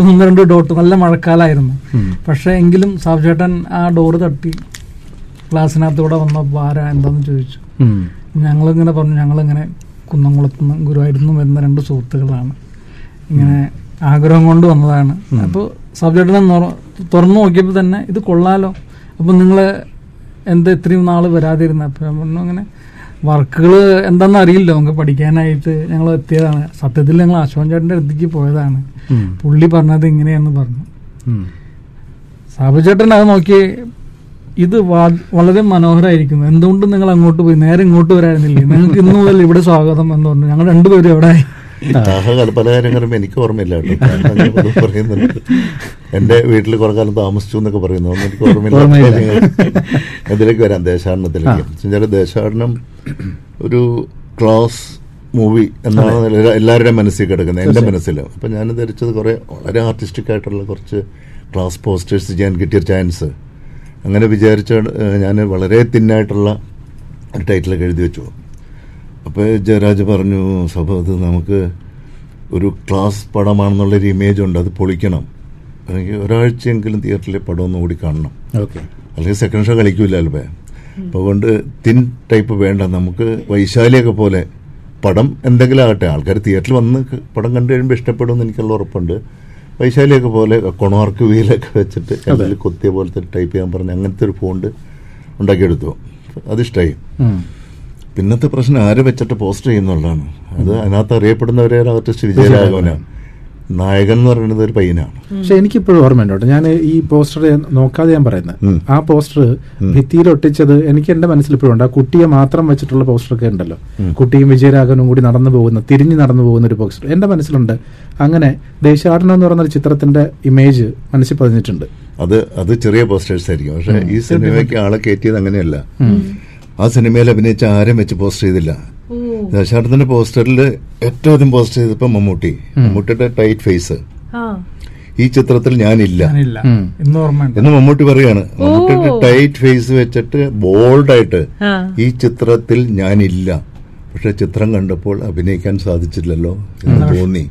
ഒന്ന് രണ്ട് ഡോട്ട് നല്ല മഴക്കാലമായിരുന്നു പക്ഷേ എങ്കിലും സാബുചേട്ടൻ ആ ഡോറ് തട്ടി. ക്ലാസ്സിനകത്തൂടെ വന്നപ്പോൾ ആരാ എന്താന്ന് ചോദിച്ചു. ഞങ്ങളിങ്ങനെ പറഞ്ഞു ഞങ്ങളിങ്ങനെ കുന്നംകുളത്തുനിന്ന് ഗുരുവായൂരിൽ വരുന്ന രണ്ട് സുഹൃത്തുക്കളാണ്. ഇങ്ങനെ ആഗ്രഹം കൊണ്ട് വന്നതാണ്. അപ്പോൾ സബ്ജക്റ്റിനെ തുറന്നു നോക്കിയപ്പോൾ തന്നെ ഇത് കൊള്ളാലോ. അപ്പം നിങ്ങൾ എന്താ ഇത്രയും നാൾ വരാതിരുന്ന? അപ്പം അങ്ങനെ വർക്കുകൾ എന്താണെന്ന് അറിയില്ല. നമുക്ക് പഠിക്കാനായിട്ട് ഞങ്ങൾ എത്തിയതാണ്. സത്യത്തിൽ ഞങ്ങൾ അശോകൻ ചേട്ടന്റെ അടുത്തേക്ക് പോയതാണ്. പുള്ളി പറഞ്ഞത് ഇങ്ങനെയെന്ന് പറഞ്ഞു. സാബു ചേട്ടൻ അത് നോക്കി ഇത് വളരെ മനോഹരമായിരിക്കുന്നു എന്തുകൊണ്ട് നിങ്ങൾ അങ്ങോട്ട് പോയി? നേരെ ഇങ്ങോട്ട് വരായിരുന്നില്ലേ? നിങ്ങൾക്ക് ഇന്നു മുതൽ ഇവിടെ സ്വാഗതം എന്ന് പറഞ്ഞു. ഞങ്ങൾ രണ്ടുപേരും എവിടെ ദാഹ പല കാര്യങ്ങളും എനിക്ക് ഓർമ്മയില്ല കേട്ടോ. പറയുന്നുണ്ട്. എന്റെ വീട്ടിൽ കുറെ കാലം താമസിച്ചു എന്നൊക്കെ പറയുന്നു. ഒന്നും എനിക്ക് ഓർമ്മയില്ല. അതിലേക്ക് ഇതിലേക്ക് വരാം ദേശാടനത്തിലേക്ക്. ദേശാടനം ഒരു ക്ലാസ് മൂവി എന്നാണ് എല്ലാ- എല്ലാവരുടെയും മനസ്സിൽ കിടക്കുന്നത്. എന്റെ മനസ്സിൽ അപ്പൊ ഞാൻ ധരിച്ചത് കുറെ വളരെ ആർട്ടിസ്റ്റിക് ആയിട്ടുള്ള കുറച്ച് ക്ലാസ് പോസ്റ്റേഴ്സ് ചെയ്യാൻ കിട്ടിയ ചാൻസ് അങ്ങനെ വിചാരിച്ച ഞാൻ വളരെ തിന്നായിട്ടുള്ള ഒരു ടൈറ്റിലൊക്കെ എഴുതി വെച്ചു. അപ്പോൾ ജയരാജ് പറഞ്ഞു സഭ അത് നമുക്ക് ഒരു ക്ലാസ് പടമാണെന്നുള്ളൊരു ഇമേജ് ഉണ്ട് അത് പൊളിക്കണം. അല്ലെങ്കിൽ ഒരാഴ്ചയെങ്കിലും തിയേറ്ററിലെ പടം ഒന്ന് കൂടി കാണണം. ഓക്കെ. അല്ലെങ്കിൽ സെക്കൻഡ് ഷോ കളിക്കൂല അല്പേ. അപ്പോൾ അതുകൊണ്ട് തിൻ ടൈപ്പ് വേണ്ട നമുക്ക് വൈശാലിയൊക്കെ പോലെ പടം എന്തെങ്കിലും ആകട്ടെ. ആൾക്കാർ തിയേറ്ററിൽ വന്ന് പടം കണ്ടു കഴിയുമ്പോൾ ഇഷ്ടപ്പെടുമെന്ന് എനിക്കുള്ള ഉറപ്പുണ്ട്. വൈശാലിയൊക്കെ പോലെ കൊണോർക്ക് വീലൊക്കെ വെച്ചിട്ട് കൊത്തിയ പോലത്തെ ടൈപ്പ് ചെയ്യാൻ പറഞ്ഞ് അങ്ങനത്തെ ഒരു ഫോണ്ട് ഉണ്ടാക്കിയെടുത്തു. അതിഷ്ടമായി പിന്നത്തെ പ്രശ്നം ആരെ വെച്ചിട്ട് പോസ്റ്റ് ചെയ്യുന്നുള്ളതാണ്. അത് അതിനകത്ത് അറിയപ്പെടുന്നവരെ ആർട്ടിസ്റ്റ് വിജയരാഘവനാണ് നായകൻ എന്ന് പറയുന്നത് ഒരു പയ്യനാണ്. പക്ഷെ എനിക്കിപ്പോഴും ഓർമ്മയുണ്ട് ഞാൻ ഈ പോസ്റ്റർ നോക്കാതെ ഞാൻ പറയുന്നത് ആ പോസ്റ്റർ ഭിത്തിയിൽ ഒട്ടിച്ചത് എനിക്ക് എന്റെ മനസ്സിൽ ഇപ്പോഴും ഉണ്ട്. ആ കുട്ടിയെ മാത്രം വെച്ചിട്ടുള്ള പോസ്റ്റർ ഒക്കെ ഉണ്ടല്ലോ കുട്ടിയും വിജയരാഘവനും കൂടി നടന്നു പോകുന്ന തിരിഞ്ഞു നടന്നു പോകുന്ന ഒരു പോസ്റ്റർ. എന്റെ മനസ്സിലുണ്ട്. അങ്ങനെ ദേശാടനം എന്ന് പറയുന്ന ഒരു ചിത്രത്തിന്റെ ഇമേജ് മനസ്സിൽ പതിഞ്ഞിട്ടുണ്ട്. അത് അത് ചെറിയ പോസ്റ്റേഴ്സ് ആയിരിക്കും പക്ഷെ ഈ സിനിമയ്ക്ക് ആളെ കയറ്റിയത് അങ്ങനെയല്ല. ആ സിനിമയിൽ അഭിനയിച്ച ആരും വെച്ച് പോസ്റ്റ് ചെയ്തില്ല. ദശാർത്ഥന്റെ പോസ്റ്ററിൽ ഏറ്റവും ആദ്യം പോസ്റ്റ് ചെയ്തപ്പോ മമ്മൂട്ടി. മമ്മൂട്ടിയുടെ ടൈറ്റ് ഫേസ്. ഈ ചിത്രത്തിൽ ഞാനില്ല. എന്ന് മമ്മൂട്ടി പറയാണ്. മമ്മൂട്ടിയുടെ ടൈറ്റ് ഫേസ് വെച്ചിട്ട് ബോൾഡായിട്ട്. ഈ ചിത്രത്തിൽ ഞാനില്ല. പക്ഷെ ചിത്രം കണ്ടപ്പോൾ അഭിനയിക്കാൻ സാധിച്ചില്ലല്ലോ എന്ന് തോന്നി.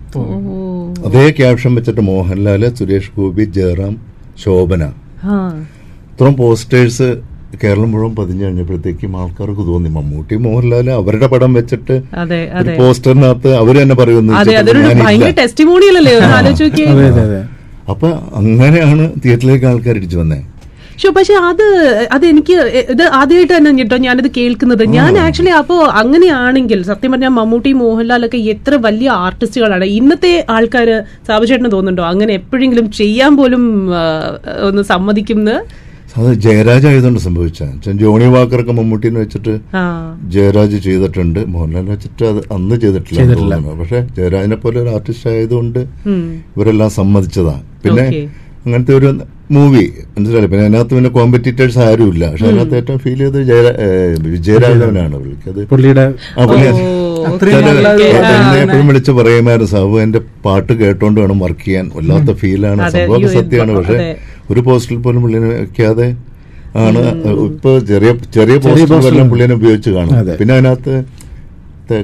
അതേ ക്യാപ്ഷൻ വെച്ചിട്ട് മോഹൻലാൽ സുരേഷ് ഗോപി ജയറാം ശോഭന. ഇത്രയും പോസ്റ്റേഴ്സ് കേരളം മുഴുവൻ പതിഞ്ഞു കഴിഞ്ഞപ്പോഴത്തേക്കും ആൾക്കാർക്ക് തോന്നി മമ്മൂട്ടി മോഹൻലാൽ അവരുടെ പടം വെച്ചിട്ട് അതെ ഒരു അതെ. പോസ്റ്ററിനകത്ത് അവർ തന്നെ പറയുന്നു അപ്പൊ അങ്ങനെയാണ് തിയേറ്ററിലേക്ക് ആൾക്കാർ ഇടിച്ചു വന്നേ. പക്ഷെ പക്ഷെ അത് അത് എനിക്ക് ഇത് ആദ്യമായിട്ട് തന്നെ കേട്ടോ ഞാനിത് കേൾക്കുന്നത്. ഞാൻ ആക്ച്വലി അപ്പോ അങ്ങനെയാണെങ്കിൽ സത്യം പറഞ്ഞാൽ മമ്മൂട്ടി മോഹൻലാൽ ഒക്കെ എത്ര വലിയ ആർട്ടിസ്റ്റുകളാണ് ഇന്നത്തെ ആൾക്കാർ സാബുചേട്ടന് തോന്നുന്നുണ്ടോ? അങ്ങനെ എപ്പോഴെങ്കിലും ചെയ്യാൻ പോലും ഒന്ന് സമ്മതിക്കുന്ന? അത് ജയരാജ് ആയതുകൊണ്ട് സംഭവിച്ച. ജോണി വാക്കറൊക്കെ മമ്മൂട്ടിനെ വെച്ചിട്ട് ആ. ജയരാജ് ചെയ്തിട്ടുണ്ട്. മോഹൻലാൽ വെച്ചിട്ട് അത് അന്ന് ചെയ്തിട്ടില്ല തോന്നുന്നു. പക്ഷെ ജയരാജിനെ പോലെ ഒരു ആർട്ടിസ്റ്റ് ആയതുകൊണ്ട്. ഇവരെല്ലാം സമ്മതിച്ചതാണ് പിന്നെ അങ്ങനത്തെ ഒരു മൂവി മനസ്സിലായി പിന്നെ അതിനകത്ത് പിന്നെ കോമ്പറ്റീറ്റേഴ്സ് ആരുമില്ല. പക്ഷെ അതിനകത്ത് ഏറ്റവും ഫീൽ ചെയ്തത് ജയരാ പുള്ളിയുടെ എന്നെ എപ്പോഴും വിളിച്ച് പറയുമായിരുന്നു സാബു എന്റെ പാട്ട് കേട്ടോണ്ട് വേണം വർക്ക് ചെയ്യാൻ. വല്ലാത്ത ഫീലാണ് സംഭവം സത്യമാണ്. പക്ഷെ. ഒരു പോസ്റ്റിൽ പോലും പുള്ളിനെ വെക്കാതെ ആണ് ഇപ്പൊ ചെറിയ ചെറിയ പോസ്റ്റിൽ എല്ലാം പുള്ളിനെ ഉപയോഗിച്ച് കാണും. പിന്നെ അതിനകത്ത്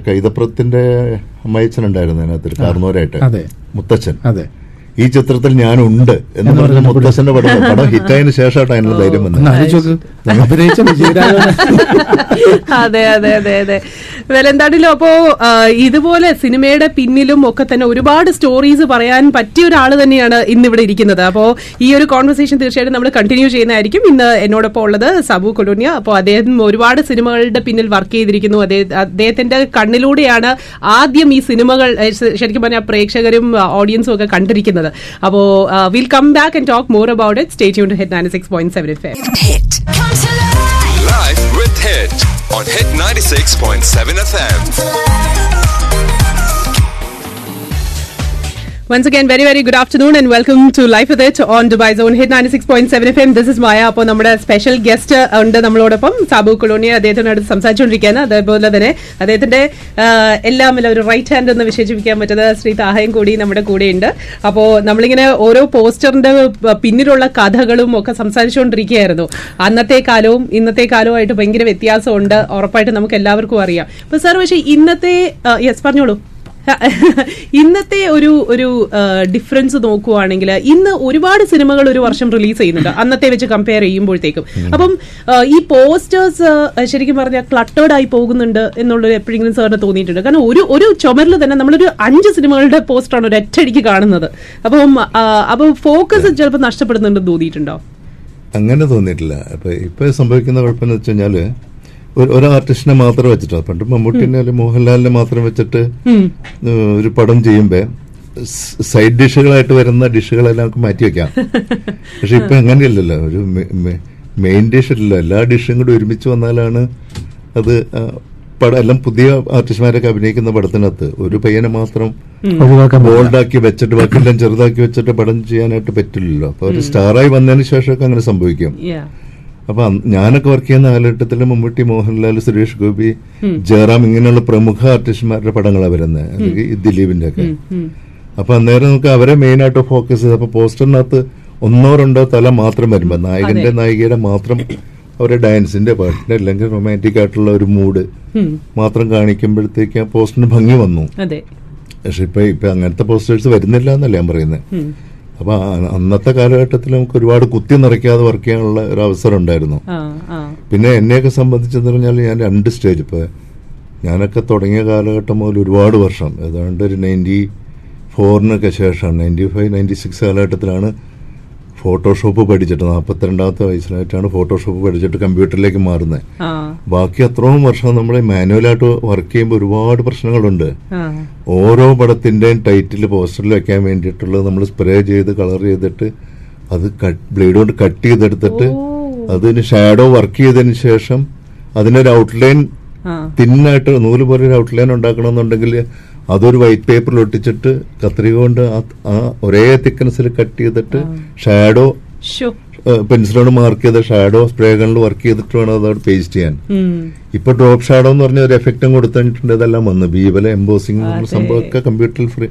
കൈതപ്രത്തിന്റെ അമ്മയച്ചൻ ഉണ്ടായിരുന്നു അതിനകത്ത് കാർന്നോരായിട്ട്. അതെ. മുത്തച്ഛൻ. അതെ. ഈ ചിത്രത്തിൽ ഞാനുണ്ട് എന്ന് പറഞ്ഞ മുത്തച്ഛന്റെ പടം പടം ഹിറ്റായതിനു ശേഷമായിട്ട് അതിനുള്ള ധൈര്യം വന്നത്. അതെ അതെ അതെ അതെ. വേല എന്താണെങ്കിലും അപ്പോ ഇതുപോലെ സിനിമയുടെ പിന്നിലും ഒക്കെ തന്നെ ഒരുപാട് സ്റ്റോറീസ് പറയാൻ പറ്റിയ ഒരാൾ തന്നെയാണ് ഇന്ന് ഇവിടെ ഇരിക്കുന്നത്. അപ്പോ ഈ ഒരു കോൺവെർസേഷൻ തീർച്ചയായിട്ടും നമ്മൾ കണ്ടിന്യൂ ചെയ്യുന്നതായിരിക്കും. ഇന്ന് എന്നോടൊപ്പം ഉള്ളത് സബു കൊലോനിയ അപ്പോൾ അദ്ദേഹം ഒരുപാട് സിനിമകളുടെ പിന്നിൽ വർക്ക് ചെയ്തിരിക്കുന്നു. അദ്ദേഹത്തിന്റെ കണ്ണിലൂടെയാണ് ആദ്യം ഈ സിനിമകൾ ശരിക്കും പറഞ്ഞാൽ പ്രേക്ഷകരും ഓഡിയൻസും ഒക്കെ കണ്ടിരിക്കുന്നത്. പറയുന്നത് അപ്പോൾ will come back and talk more about it stay tune to hit ninety six point seven F Live with Hit on Hit 96.7 FM. Once again, very, very good afternoon and welcome to Life with It on Dubai Zone Hit 96.7 FM. This is Maya. അപ്പോൾ നമ്മുടെ special guest ഉണ്ട് നമ്മളോടൊപ്പം. Sabu colony അദ്ദേഹത്തിനോട് സംസാരിച്ചുകൊണ്ടിരിക്കുകയാണ്. അതേപോലെ തന്നെ അദ്ദേഹത്തിന്റെ ആ, ഒരു റൈറ്റ് ഹാൻഡ് എന്ന് വിശേഷിപ്പിക്കാൻ പറ്റുന്ന ശ്രീ താഹയും കൂടി നമ്മുടെ കൂടെയുണ്ട്. അപ്പോൾ നമ്മളിങ്ങനെ ഓരോ പോസ്റ്ററിന്റെ പിന്നിലുള്ള കഥകളും ഒക്കെ സംസാരിച്ചുകൊണ്ടിരിക്കുകയായിരുന്നു. അന്നത്തെ കാലവും ഇന്നത്തെ കാലവുമായിട്ട് ഭയങ്കര വ്യത്യാസമുണ്ട്. ഉറപ്പായിട്ട് നമുക്ക് എല്ലാവർക്കും അറിയാം. അപ്പോൾ സാർ പക്ഷേ ഇന്നത്തെ യെസ് പറഞ്ഞോളൂ. ഇന്നത്തെ ഒരു ഒരു ഡിഫറൻസ് നോക്കുവാണെങ്കിൽ ഇന്ന് ഒരുപാട് സിനിമകൾ ഒരു വർഷം റിലീസ് ചെയ്യുന്നുണ്ട്. അന്നത്തെ വെച്ച് കമ്പയർ ചെയ്യുമ്പോഴത്തേക്കും. അപ്പം ഈ പോസ്റ്റേഴ്സ് ശരിക്കും പറഞ്ഞാൽ ക്ലട്ടേർഡ് ആയി പോകുന്നുണ്ട് എന്നുള്ളത് എപ്പോഴെങ്കിലും സാറിന് തോന്നിയിട്ടുണ്ട്. കാരണം ഒരു ഒരു ചുമരിൽ തന്നെ നമ്മളൊരു അഞ്ച് സിനിമകളുടെ പോസ്റ്ററാണ് ഒരു ഒറ്റയടിക്ക് കാണുന്നത്. അപ്പം അപ്പം ഫോക്കസ് ചിലപ്പോൾ നഷ്ടപ്പെടുന്നുണ്ടെന്ന് തോന്നിയിട്ടുണ്ടോ? അങ്ങനെ തോന്നിയിട്ടില്ല. അപ്പൊ ഇപ്പൊ സംഭവിക്കുന്ന കുഴപ്പമെന്ന് വെച്ച് കഴിഞ്ഞാൽ ഒരു ആർട്ടിസ്റ്റിനെ മാത്രം വെച്ചിട്ട്. പണ്ട് മമ്മൂട്ടിനെ അല്ലെങ്കിൽ മോഹൻലാലിനെ മാത്രം വെച്ചിട്ട് ഒരു പടം ചെയ്യുമ്പോ സൈഡ് ഡിഷുകളായിട്ട് വരുന്ന ഡിഷുകളെല്ലാം നമുക്ക് മാറ്റി വെക്കാം. പക്ഷെ ഇപ്പൊ അങ്ങനെയല്ലല്ലോ. ഒരു മെയിൻ ഡിഷ് ഇല്ലല്ലോ. എല്ലാ ഡിഷും കൂടി ഒരുമിച്ച് വന്നാലാണ് അത് പടം എല്ലാം പുതിയ ആർട്ടിസ്റ്റ്മാരൊക്കെ അഭിനയിക്കുന്ന പടത്തിനകത്ത് ഒരു പയ്യനെ മാത്രം. ബോൾഡാക്കി വെച്ചിട്ട് ബാക്കിയെല്ലാം ചെറുതാക്കി വെച്ചിട്ട് പടം ചെയ്യാനായിട്ട് പറ്റില്ലല്ലോ. അപ്പൊ ഒരു സ്റ്റാറായി വന്നതിന് ശേഷമൊക്കെ അങ്ങനെ സംഭവിക്കും. അപ്പൊ ഞാനൊക്കെ വർക്ക് ചെയ്യുന്ന കാലഘട്ടത്തിൽ മമ്മൂട്ടി മോഹൻലാൽ സുരേഷ് ഗോപി ജയറാം ഇങ്ങനെയുള്ള പ്രമുഖ ആർട്ടിസ്റ്റുമാരുടെ പടങ്ങളാണ് വരുന്നത് അല്ലെങ്കിൽ ദിലീപിന്റെ ഒക്കെ അപ്പൊ അന്നേരം നമുക്ക് അവരെ മെയിൻ ആയിട്ട് ഫോക്കസ് ചെയ്ത് അപ്പൊ പോസ്റ്ററിനകത്ത് ഒന്നോ രണ്ടോ തല മാത്രം വരുമ്പോ നായകന്റെ നായികയുടെ മാത്രം അവരുടെ ഡാൻസിന്റെ പാട്ടിന്റെ അല്ലെങ്കിൽ റൊമാന്റിക് ആയിട്ടുള്ള ഒരു മൂഡ് മാത്രം കാണിക്കുമ്പോഴത്തേക്ക് ആ പോസ്റ്ററിന് ഭംഗി വന്നു. പക്ഷെ ഇപ്പൊ ഇപ്പൊ അങ്ങനത്തെ പോസ്റ്റേഴ്സ് വരുന്നില്ല എന്നല്ല ഞാൻ പറയുന്നത് അപ്പൊ അന്നത്തെ കാലഘട്ടത്തിൽ നമുക്ക് ഒരുപാട് കുത്തി നിറയ്ക്കാതെ വർക്ക് ചെയ്യാനുള്ള ഒരു അവസരം ഉണ്ടായിരുന്നു. പിന്നെ എന്നെയൊക്കെ സംബന്ധിച്ചെന്ന് പറഞ്ഞാൽ ഞാൻ രണ്ട് സ്റ്റേജ് ഇപ്പൊ ഞാനൊക്കെ തുടങ്ങിയ കാലഘട്ടം മുതൽ ഒരുപാട് വർഷം. ഏതാണ്ട് ഒരു നയന്റി ഫോറിനൊക്കെ ശേഷമാണ്. നയന്റി ഫൈവ് നയന്റി സിക്സ് കാലഘട്ടത്തിലാണ് ഫോട്ടോഷോപ്പ് പഠിച്ചിട്ട് നാൽപ്പത്തിരണ്ടാമത്തെ വയസ്സിലായിട്ടാണ് ഫോട്ടോഷോപ്പ് പഠിച്ചിട്ട് കമ്പ്യൂട്ടറിലേക്ക് മാറുന്നത് ബാക്കി അത്രയും വർഷം നമ്മൾ മാനുവലായിട്ട് വർക്ക് ചെയ്യുമ്പോൾ ഒരുപാട് പ്രശ്നങ്ങളുണ്ട്. ഓരോ പടത്തിന്റെയും ടൈറ്റിൽ പോസ്റ്ററിൽ വെക്കാൻ വേണ്ടിയിട്ടുള്ളത് നമ്മൾ സ്പ്രേ ചെയ്ത് കളർ ചെയ്തിട്ട് അത് ബ്ലേഡ് കൊണ്ട് കട്ട് ചെയ്തെടുത്തിട്ട് അതിന് ഷാഡോ വർക്ക് ചെയ്തതിന് ശേഷം അതിനൊരു ഔട്ട്ലൈൻ തിന്നായിട്ട് നൂൽ പോലെ ഒരു ഔട്ട്ലൈൻ ഉണ്ടാക്കണമെന്നുണ്ടെങ്കിൽ അതൊരു വൈറ്റ് പേപ്പറിൽ ഒട്ടിച്ചിട്ട് കത്രിക കൊണ്ട് ആ- ഒരേ തിക്കനസിൽ കട്ട് ചെയ്തിട്ട് ഷാഡോ പെൻസിലോട് മാർക്ക് ചെയ്ത ഷാഡോ സ്പ്രേ ഗണ്ണിൽ വർക്ക് ചെയ്തിട്ട് വേണം അതോട് പേസ്റ്റ് ചെയ്യാൻ. ഇപ്പൊ ഡ്രോപ്പ് ഷാഡോ എന്ന് പറഞ്ഞ ഒരു എഫക്റ്റും കൊടുത്തിട്ടുണ്ട് ഇതെല്ലാം വന്ന് ബീവല എംബോസിംഗ് അതെ. സംഭവമൊക്കെ കമ്പ്യൂട്ടറിൽ ഫ്രീ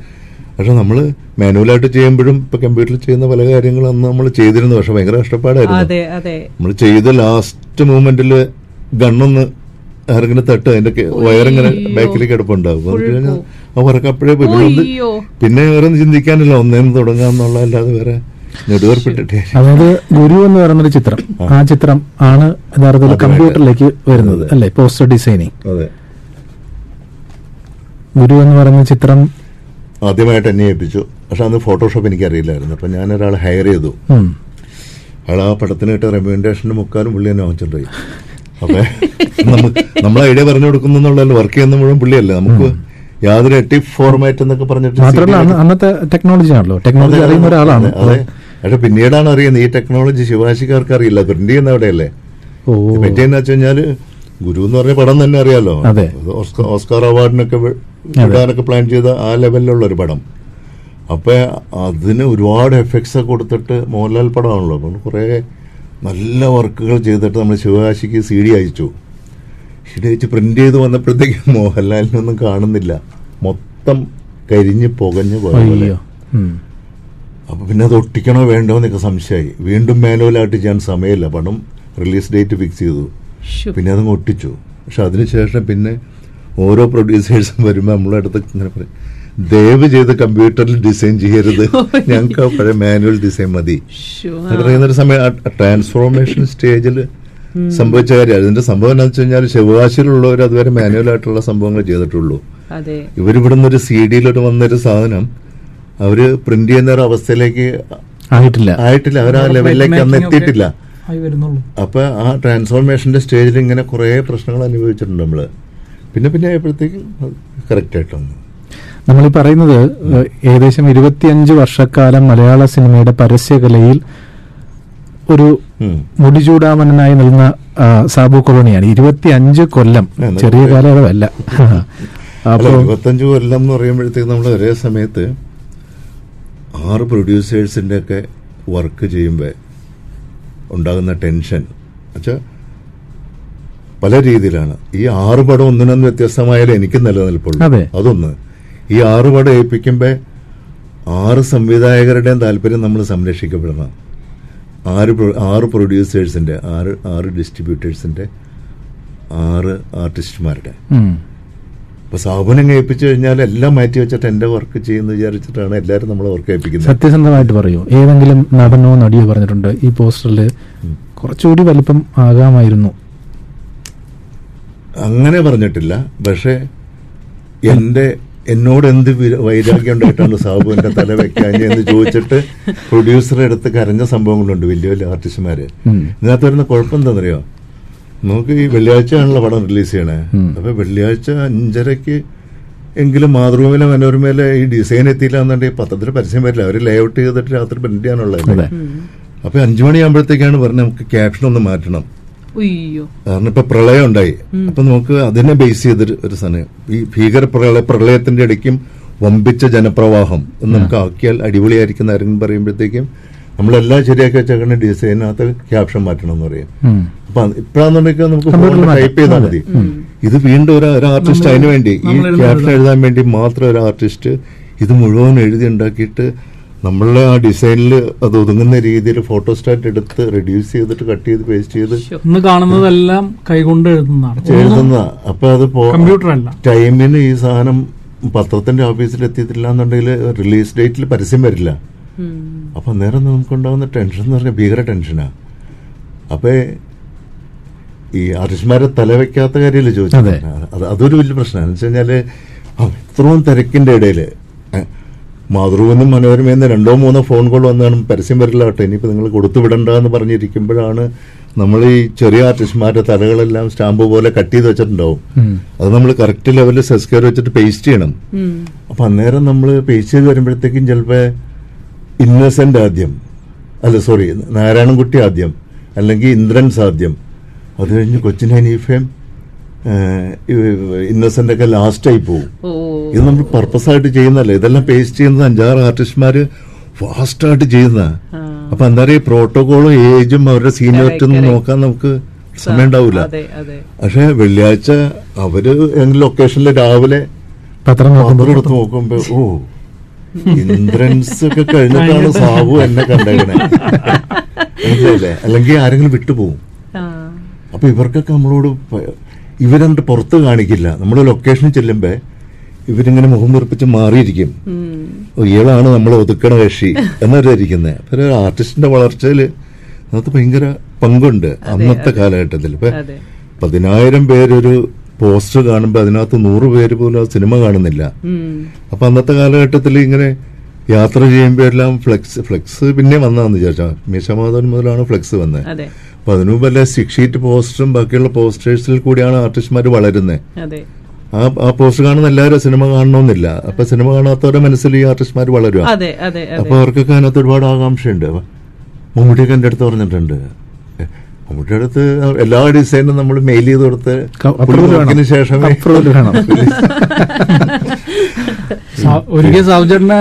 പക്ഷെ നമ്മൾ മാനുവലായിട്ട് ചെയ്യുമ്പോഴും ഇപ്പൊ കമ്പ്യൂട്ടറിൽ ചെയ്യുന്ന പല കാര്യങ്ങളും അന്ന് നമ്മൾ ചെയ്തിരുന്നു പക്ഷെ ഭയങ്കര കഷ്ടപ്പാടായിരുന്നു. അതെ അതെ. നമ്മൾ ചെയ്ത ലാസ്റ്റ് മൂമെന്റിൽ ഗണ്ണൊന്ന് ആരെങ്കിലും തട്ട് അതിന്റെ വയറിങ്ങനെ. ബാക്കിലേക്ക് എടുപ്പുണ്ടാവും. കഴിഞ്ഞാൽ അപ്പോഴേ പോയി. പിന്നെ. വേറെ ഒന്നും ചിന്തിക്കാനില്ല ഒന്നേന്ന് തുടങ്ങാന്നുള്ള അല്ലാതെ വേറെ അതായത് ഗുരു എന്ന് പറയുന്നൊരു ചിത്രം. ആ. ചിത്രം ആണ് യഥാർത്ഥത്തിൽ കമ്പ്യൂട്ടറിലേക്ക് വരുന്നത് അല്ലെ? Poster designing. അതെ. ഗുരു എന്ന് പറയുന്ന ചിത്രം ആദ്യമായിട്ട് എന്നെ ഏൽപ്പിച്ചു. പക്ഷെ അന്ന് ഫോട്ടോഷോപ്പ് എനിക്ക് അറിയില്ലായിരുന്നു അപ്പൊ ഞാൻ ഒരാളെ ഹയർ ചെയ്തു അയാൾ ആ പടത്തിന് കിട്ടിയ റെമ്യൂണ്ടേഷന്റെ മുക്കാലും പുള്ളി എന്നെ വാങ്ങിച്ചിട്ടുണ്ടായി അപ്പൊ നമ്മൾ ഐഡിയ പറഞ്ഞു കൊടുക്കുന്നുള്ളല്ലോ വർക്ക് ചെയ്യുന്ന മുഴുവൻ പുള്ളിയല്ലേ? നമുക്ക് യാതൊരു ടിപ്പ് ഫോർമാറ്റ് എന്നൊക്കെ പറഞ്ഞിട്ട് മാത്രമല്ല അന്നത്തെ ടെക്നോളജി ആണല്ലോ. ടെക്നോളജി അറിയുന്ന ഒരാളാണ്. അതെ പക്ഷെ പിന്നീടാണ് അറിയുന്നത് ഈ ടെക്നോളജി ശിവാശിക്കാർക്ക് അറിയില്ല. പ്രിന്റ് ചെയ്യുന്ന അവിടെയല്ലേ? ഓ. പറ്റിയെന്ന് വെച്ച് കഴിഞ്ഞാൽ ഗുരു എന്ന് പറഞ്ഞ പടം തന്നെ അറിയാലോ. ഓസ്കാർ അവാർഡിനൊക്കെ ഇടാനൊക്കെ വിടാനൊക്കെ പ്ലാൻ ചെയ്ത ആ ലെവലിലുള്ള ഒരു പടം. അപ്പൊ അതിന് ഒരുപാട് എഫക്ട്സ് ഒക്കെ കൊടുത്തിട്ട് മോഹൻലാൽ പടമാണല്ലോ. അപ്പം കുറെ നല്ല വർക്കുകൾ ചെയ്തിട്ട് നമ്മൾ ശിവകാശിക്ക് സി ഡി അയച്ചു. ഡി പ്രിന്റ് ചെയ്ത് വന്നപ്പോഴത്തേക്ക് മോഹൻലാലിനൊന്നും കാണുന്നില്ല. മൊത്തം കരിഞ്ഞ് പുകഞ്ഞ് പോലെ. അപ്പൊ പിന്നെ അത് ഒട്ടിക്കണോ വേണ്ടോ എന്നൊക്കെ സംശയമായി. വീണ്ടും മാനുവലായിട്ട് ചെയ്യാൻ സമയമില്ല. പണം റിലീസ് ഡേറ്റ് ഫിക്സ് ചെയ്തു. പിന്നെ അതങ്ങ് ഒട്ടിച്ചു. പക്ഷെ അതിനുശേഷം പിന്നെ ഓരോ പ്രൊഡ്യൂസേഴ്സും വരുമ്പോൾ നമ്മളെ അടുത്ത് ഇങ്ങനെ പറയും ദയവ് ചെയ്ത് കമ്പ്യൂട്ടറിൽ ഡിസൈൻ ചെയ്യരുത്. ഞങ്ങൾക്ക് പഴയ മാനുവൽ ഡിസൈൻ മതി. ഷോ പറയുന്ന ഒരു സമയം ട്രാൻസ്ഫോർമേഷൻ സ്റ്റേജിൽ സംഭവിച്ച കാര്യം. അതിന്റെ സംഭവം എന്താണെന്ന് വെച്ച് കഴിഞ്ഞാൽ ശിവകാശിയിലുള്ളവർ അതുവരെ മാനുവൽ ആയിട്ടുള്ള സംഭവങ്ങൾ ചെയ്തിട്ടുള്ളൂ. അതെ. ഇവരിവിടുന്ന് ഒരു സി ഡിയിലോട്ട് വന്നൊരു സാധനം അവർ പ്രിന്റ് ചെയ്യുന്ന ഒരു അവസ്ഥയിലേക്ക് ആയിട്ടില്ല. ആയിട്ടില്ല. അവർ ആ ലെവലിലേക്ക് അന്ന് എത്തിയിട്ടില്ല. ആയി വരുന്നുള്ളൂ. അപ്പൊ ആ ട്രാൻസ്ഫോർമേഷന്റെ സ്റ്റേജിൽ ഇങ്ങനെ കുറെ പ്രശ്നങ്ങൾ അനുഭവിച്ചിട്ടുണ്ട് നമ്മൾ. പിന്നെ പിന്നെ ആയപ്പോഴത്തേക്കും കറക്റ്റ് ആയിട്ട് വന്നു. നമ്മൾ ഈ പറയുന്നത് ഏകദേശം ഇരുപത്തിയഞ്ച് വർഷക്കാലം മലയാള സിനിമയുടെ പരസ്യകലയിൽ ഒരു. മുടിചൂടാമനായി ആ, സാബു കൊളോണിയാണ് ഇരുപത്തി അഞ്ച് കൊല്ലം ചെറിയ കാലയളവല്ല. ഇരുപത്തഞ്ച് കൊല്ലം എന്ന് പറയുമ്പോഴത്തേക്ക് നമ്മൾ ഒരേ സമയത്ത് ആറ് പ്രൊഡ്യൂസേഴ്സിന്റെ ഒക്കെ വർക്ക് ചെയ്യുമ്പോൾ ഉണ്ടാകുന്ന ടെൻഷൻ. വെച്ചാൽ പല രീതിയിലാണ്. ഈ ആറ് പടം ഒന്നിനൊന്ന് വ്യത്യസ്തമായാലും എനിക്ക് നിലനിൽപ്പുള്ളൂ. അതെ. അതൊന്ന്. ഈ ആറ് പടം ഏൽപ്പിക്കുമ്പോൾ ആറ് സംവിധായകരുടെയും താല്പര്യം നമ്മൾ സംരക്ഷിക്കപ്പെടണം. ആറ് ആറ് പ്രൊഡ്യൂസേഴ്സിന്റെ ആറ് ആറ് ഡിസ്ട്രിബ്യൂട്ടേഴ്സിന്റെ ആറ് ആർട്ടിസ്റ്റുമാരുടെ. അപ്പൊ സ്ഥാപനം കേൾപ്പിച്ചു കഴിഞ്ഞാൽ എല്ലാം മാറ്റി വെച്ചിട്ട് എന്റെ വർക്ക് ചെയ്യുന്ന വിചാരിച്ചിട്ടാണ് എല്ലാവരും നമ്മളെ വർക്ക് ഏൽപ്പിക്കുന്നത്. സത്യസന്ധമായിട്ട് പറയൂ. ഏതെങ്കിലും നടനോ നടിയോ പറഞ്ഞിട്ടുണ്ട് ഈ പോസ്റ്ററിൽ കുറച്ചുകൂടി വലിപ്പം ആകാമായിരുന്നു. അങ്ങനെ പറഞ്ഞിട്ടില്ല. പക്ഷെ എന്റെ എന്നോട് എന്ത് വിര- വൈരാഗ്യം ഉണ്ടായിട്ടാണ് സാബു എന്റെ തല വെക്കാൻ എന്ന് ചോദിച്ചിട്ട് പ്രൊഡ്യൂസറെ അടുത്ത് കരഞ്ഞ സംഭവങ്ങളുണ്ട് വലിയ വലിയ ആർട്ടിസ്റ്റുമാര്. ഇതിനകത്ത് വരുന്ന കുഴപ്പം എന്താണെന്നറിയോ നമുക്ക് ഈ വെള്ളിയാഴ്ചയാണല്ലോ പടം റിലീസ് ചെയ്യണേ. അപ്പൊ വെള്ളിയാഴ്ച അഞ്ചരക്ക് എങ്കിലും മാതൃഭൂമിയിലെ മനോരമയിലെ ഈ ഡിസൈൻ എത്തിയില്ല എന്നുണ്ടെങ്കിൽ പത്രത്തിൽ പരസ്യം വരില്ല. അവർ ലേഔട്ട് ചെയ്തിട്ട് രാത്രി പ്രിന്റ് ചെയ്യാനുള്ളത്. അപ്പൊ അഞ്ചു മണിയാകുമ്പോഴത്തേക്കാണ് പറഞ്ഞത് നമുക്ക് ക്യാപ്ഷൻ ഒന്ന് മാറ്റണം. കാരണം ഇപ്പൊ പ്രളയം ഉണ്ടായി. അപ്പൊ നമുക്ക് അതിനെ ബേസ് ചെയ്തൊരു ഒരു സമയം ഈ ഭീകര പ്രളയ പ്രളയത്തിന്റെ ഇടയ്ക്കും വമ്പിച്ച ജനപ്രവാഹം എന്ന് നമുക്ക് ആക്കിയാൽ അടിപൊളിയായിരിക്കുന്ന ആരെങ്കിലും പറയുമ്പോഴത്തേക്കും നമ്മളെല്ലാം ശരിയാക്കി വെച്ചേക്കുന്ന ഡിസൈനകത്ത് ക്യാപ്ഷൻ മാറ്റണം എന്ന് പറയും. അപ്പൊ ഇപ്പഴാന്നുണ്ടെങ്കിൽ നമുക്ക് ടൈപ്പ് ചെയ്താൽ മതി. ഇത് വീണ്ടും ഒരു ഒരു ആർട്ടിസ്റ്റ് അതിന് വേണ്ടി ഈ ക്യാപ്ഷൻ എഴുതാൻ വേണ്ടി മാത്രം ഒരു ആർട്ടിസ്റ്റ് ഇത് മുഴുവൻ എഴുതി ഉണ്ടാക്കിയിട്ട് നമ്മളുടെ ആ ഡിസൈനിൽ അത് ഒതുങ്ങുന്ന രീതിയിൽ ഫോട്ടോ ഫോട്ടോസ്റ്റാറ്റ് എടുത്ത് റെഡ്യൂസ് ചെയ്തിട്ട് കട്ട് ചെയ്ത് പേസ്റ്റ് ചെയ്ത് ഇന്ന് കാണുന്നതെല്ലാം കൈകൊണ്ട് എഴുതുന്നതാണ്. എഴുതുന്ന അപ്പൊ അത് കമ്പ്യൂട്ടറല്ല. കമ്പ്യൂട്ടർ അല്ല ടൈമിന് ഈ സാധനം പത്രത്തിന്റെ ഓഫീസിൽ എത്തിയിട്ടില്ല എന്നുണ്ടെങ്കിൽ റിലീസ് ഡേറ്റിൽ പരസ്യം വരില്ല. അപ്പൊ അന്നേരം നമുക്കുണ്ടാകുന്ന ടെൻഷൻ എന്ന് പറഞ്ഞാൽ ഭീകര ടെൻഷനാ അപ്പൊ ഈ ആർട്ടിസ്റ്റുമാരെ തലവെക്കാത്ത കാര്യമല്ലേ ചോദിച്ചത്? അതൊരു വലിയ പ്രശ്നമാണ്. എന്ന് വെച്ച് കഴിഞ്ഞാൽ അത്രയും ഇത്രയും തിരക്കിന്റെ ഇടയിൽ മാതൃഭൂമിന്നും മനോരമയെന്ന് രണ്ടോ മൂന്നോ ഫോൺ കോൾ വന്നാണ് പരസ്യം വരില്ല കേട്ടോ. ഇനിയിപ്പോ നിങ്ങൾ കൊടുത്തു വിടണ്ട എന്ന് പറഞ്ഞിരിക്കുമ്പോഴാണ് നമ്മൾ ഈ ചെറിയ ആർട്ടിസ്റ്റ്മാരുടെ തലകളെല്ലാം സ്റ്റാമ്പ് പോലെ കട്ട് ചെയ്ത് വെച്ചിട്ടുണ്ടാവും. അത് നമ്മൾ കറക്റ്റ് ലെവലിൽ സെസ്കെയർ വെച്ചിട്ട് പേസ്റ്റ് ചെയ്യണം. അപ്പം അന്നേരം നമ്മൾ പേസ്റ്റ് ചെയ്ത് വരുമ്പോഴത്തേക്കും ചിലപ്പോൾ ഇന്നസെന്റ് ആദ്യം. അല്ല സോറി നാരായണൻകുട്ടി ആദ്യം. അല്ലെങ്കിൽ ഇന്ദ്രൻസ് ആദ്യം അത് കഴിഞ്ഞ് കൊച്ചിൻ ഹനീഫയും ഇന്നസെന്റ് ഒക്കെ ലാസ്റ്റ് ആയി പോകും ഇത് നമ്മൾ പർപ്പസ് ആയിട്ട് ചെയ്യുന്നതല്ല? ഇതെല്ലാം പേസ്റ്റ് ചെയ്യുന്നത് അഞ്ചാറ് ആർട്ടിസ്റ്റ്മാര് ഫാസ്റ്റ് ആയിട്ട് ചെയ്യുന്ന. അപ്പൊ എന്താ പറയുക പ്രോട്ടോകോളും ഏജും അവരുടെ സീനിയോറിറ്റി ഒന്നും. നോക്കാൻ നമുക്ക് സമയം ഉണ്ടാവില്ല പക്ഷെ വെള്ളിയാഴ്ച അവർ ലൊക്കേഷനിൽ രാവിലെ പത്രം എടുത്ത് നോക്കുമ്പോ ഓ ഇന്ദ്രൻസ് ഒക്കെ കഴിഞ്ഞിട്ടാണ് സാബു എന്നെ കണ്ടേക്കണേ. അല്ലെങ്കിൽ ആരെങ്കിലും വിട്ടുപോകും അപ്പൊ ഇവർക്കൊക്കെ നമ്മളോട് ഇവരെന്നിട്ട് പുറത്ത് കാണിക്കില്ല. നമ്മൾ ലൊക്കേഷനിൽ ചെല്ലുമ്പോ ഇവരിങ്ങനെ മുഖം വീർപ്പിച്ച് മാറിയിരിക്കും. ഇയാളാണ് നമ്മൾ ഒതുക്കണ കക്ഷി എന്നവരായിരിക്കുന്നത് അപ്പൊ ഒരു ആർട്ടിസ്റ്റിന്റെ വളർച്ചയിൽ അതിനകത്ത് ഭയങ്കര പങ്കുണ്ട് അന്നത്തെ കാലഘട്ടത്തിൽ ഇപ്പൊ പതിനായിരം പേരൊരു പോസ്റ്റർ കാണുമ്പോൾ അതിനകത്ത് നൂറ് പേര് പോലും ആ സിനിമ കാണുന്നില്ല. അപ്പൊ അന്നത്തെ കാലഘട്ടത്തിൽ ഇങ്ങനെ യാത്ര ചെയ്യുമ്പോൾ എല്ലാം ഫ്ലെക്സ് ഫ്ലെക്സ് പിന്നെ വന്നതെന്ന് വിചാരിച്ചാ മീശമാധവൻ മുതലാണ് ഫ്ലെക്സ് വന്നത് അപ്പൊ അതിനു മുമ്പ് സിക്സ് ഷീറ്റ് പോസ്റ്ററും ബാക്കിയുള്ള പോസ്റ്റേഴ്സിൽ കൂടിയാണ് ആർട്ടിസ്റ്റ്മാർ വളരുന്നത് ആ ആ പോസ്റ്റർ കാണുന്ന എല്ലാവരും സിനിമ കാണണമെന്നില്ല. അപ്പൊ സിനിമ കാണാത്തവരുടെ മനസ്സിൽ ഈ ആർട്ടിസ്റ്റ്മാർ വളരും അതെ അതെ അപ്പൊ അവർക്കൊക്കെ അതിനകത്ത് ഒരുപാട് ആകാംക്ഷയുണ്ട്. മമ്മൂട്ടിയൊക്കെ എന്റെ അടുത്ത് പറഞ്ഞിട്ടുണ്ട്. മമ്മൂട്ടിയുടെ അടുത്ത് എല്ലാ ഡിസൈനും നമ്മൾ മെയിൽ ചെയ്ത് കൊടുത്ത് ശേഷം ശേഷമേ. ഒരിക്കൽ സാവുചേട്ടനെ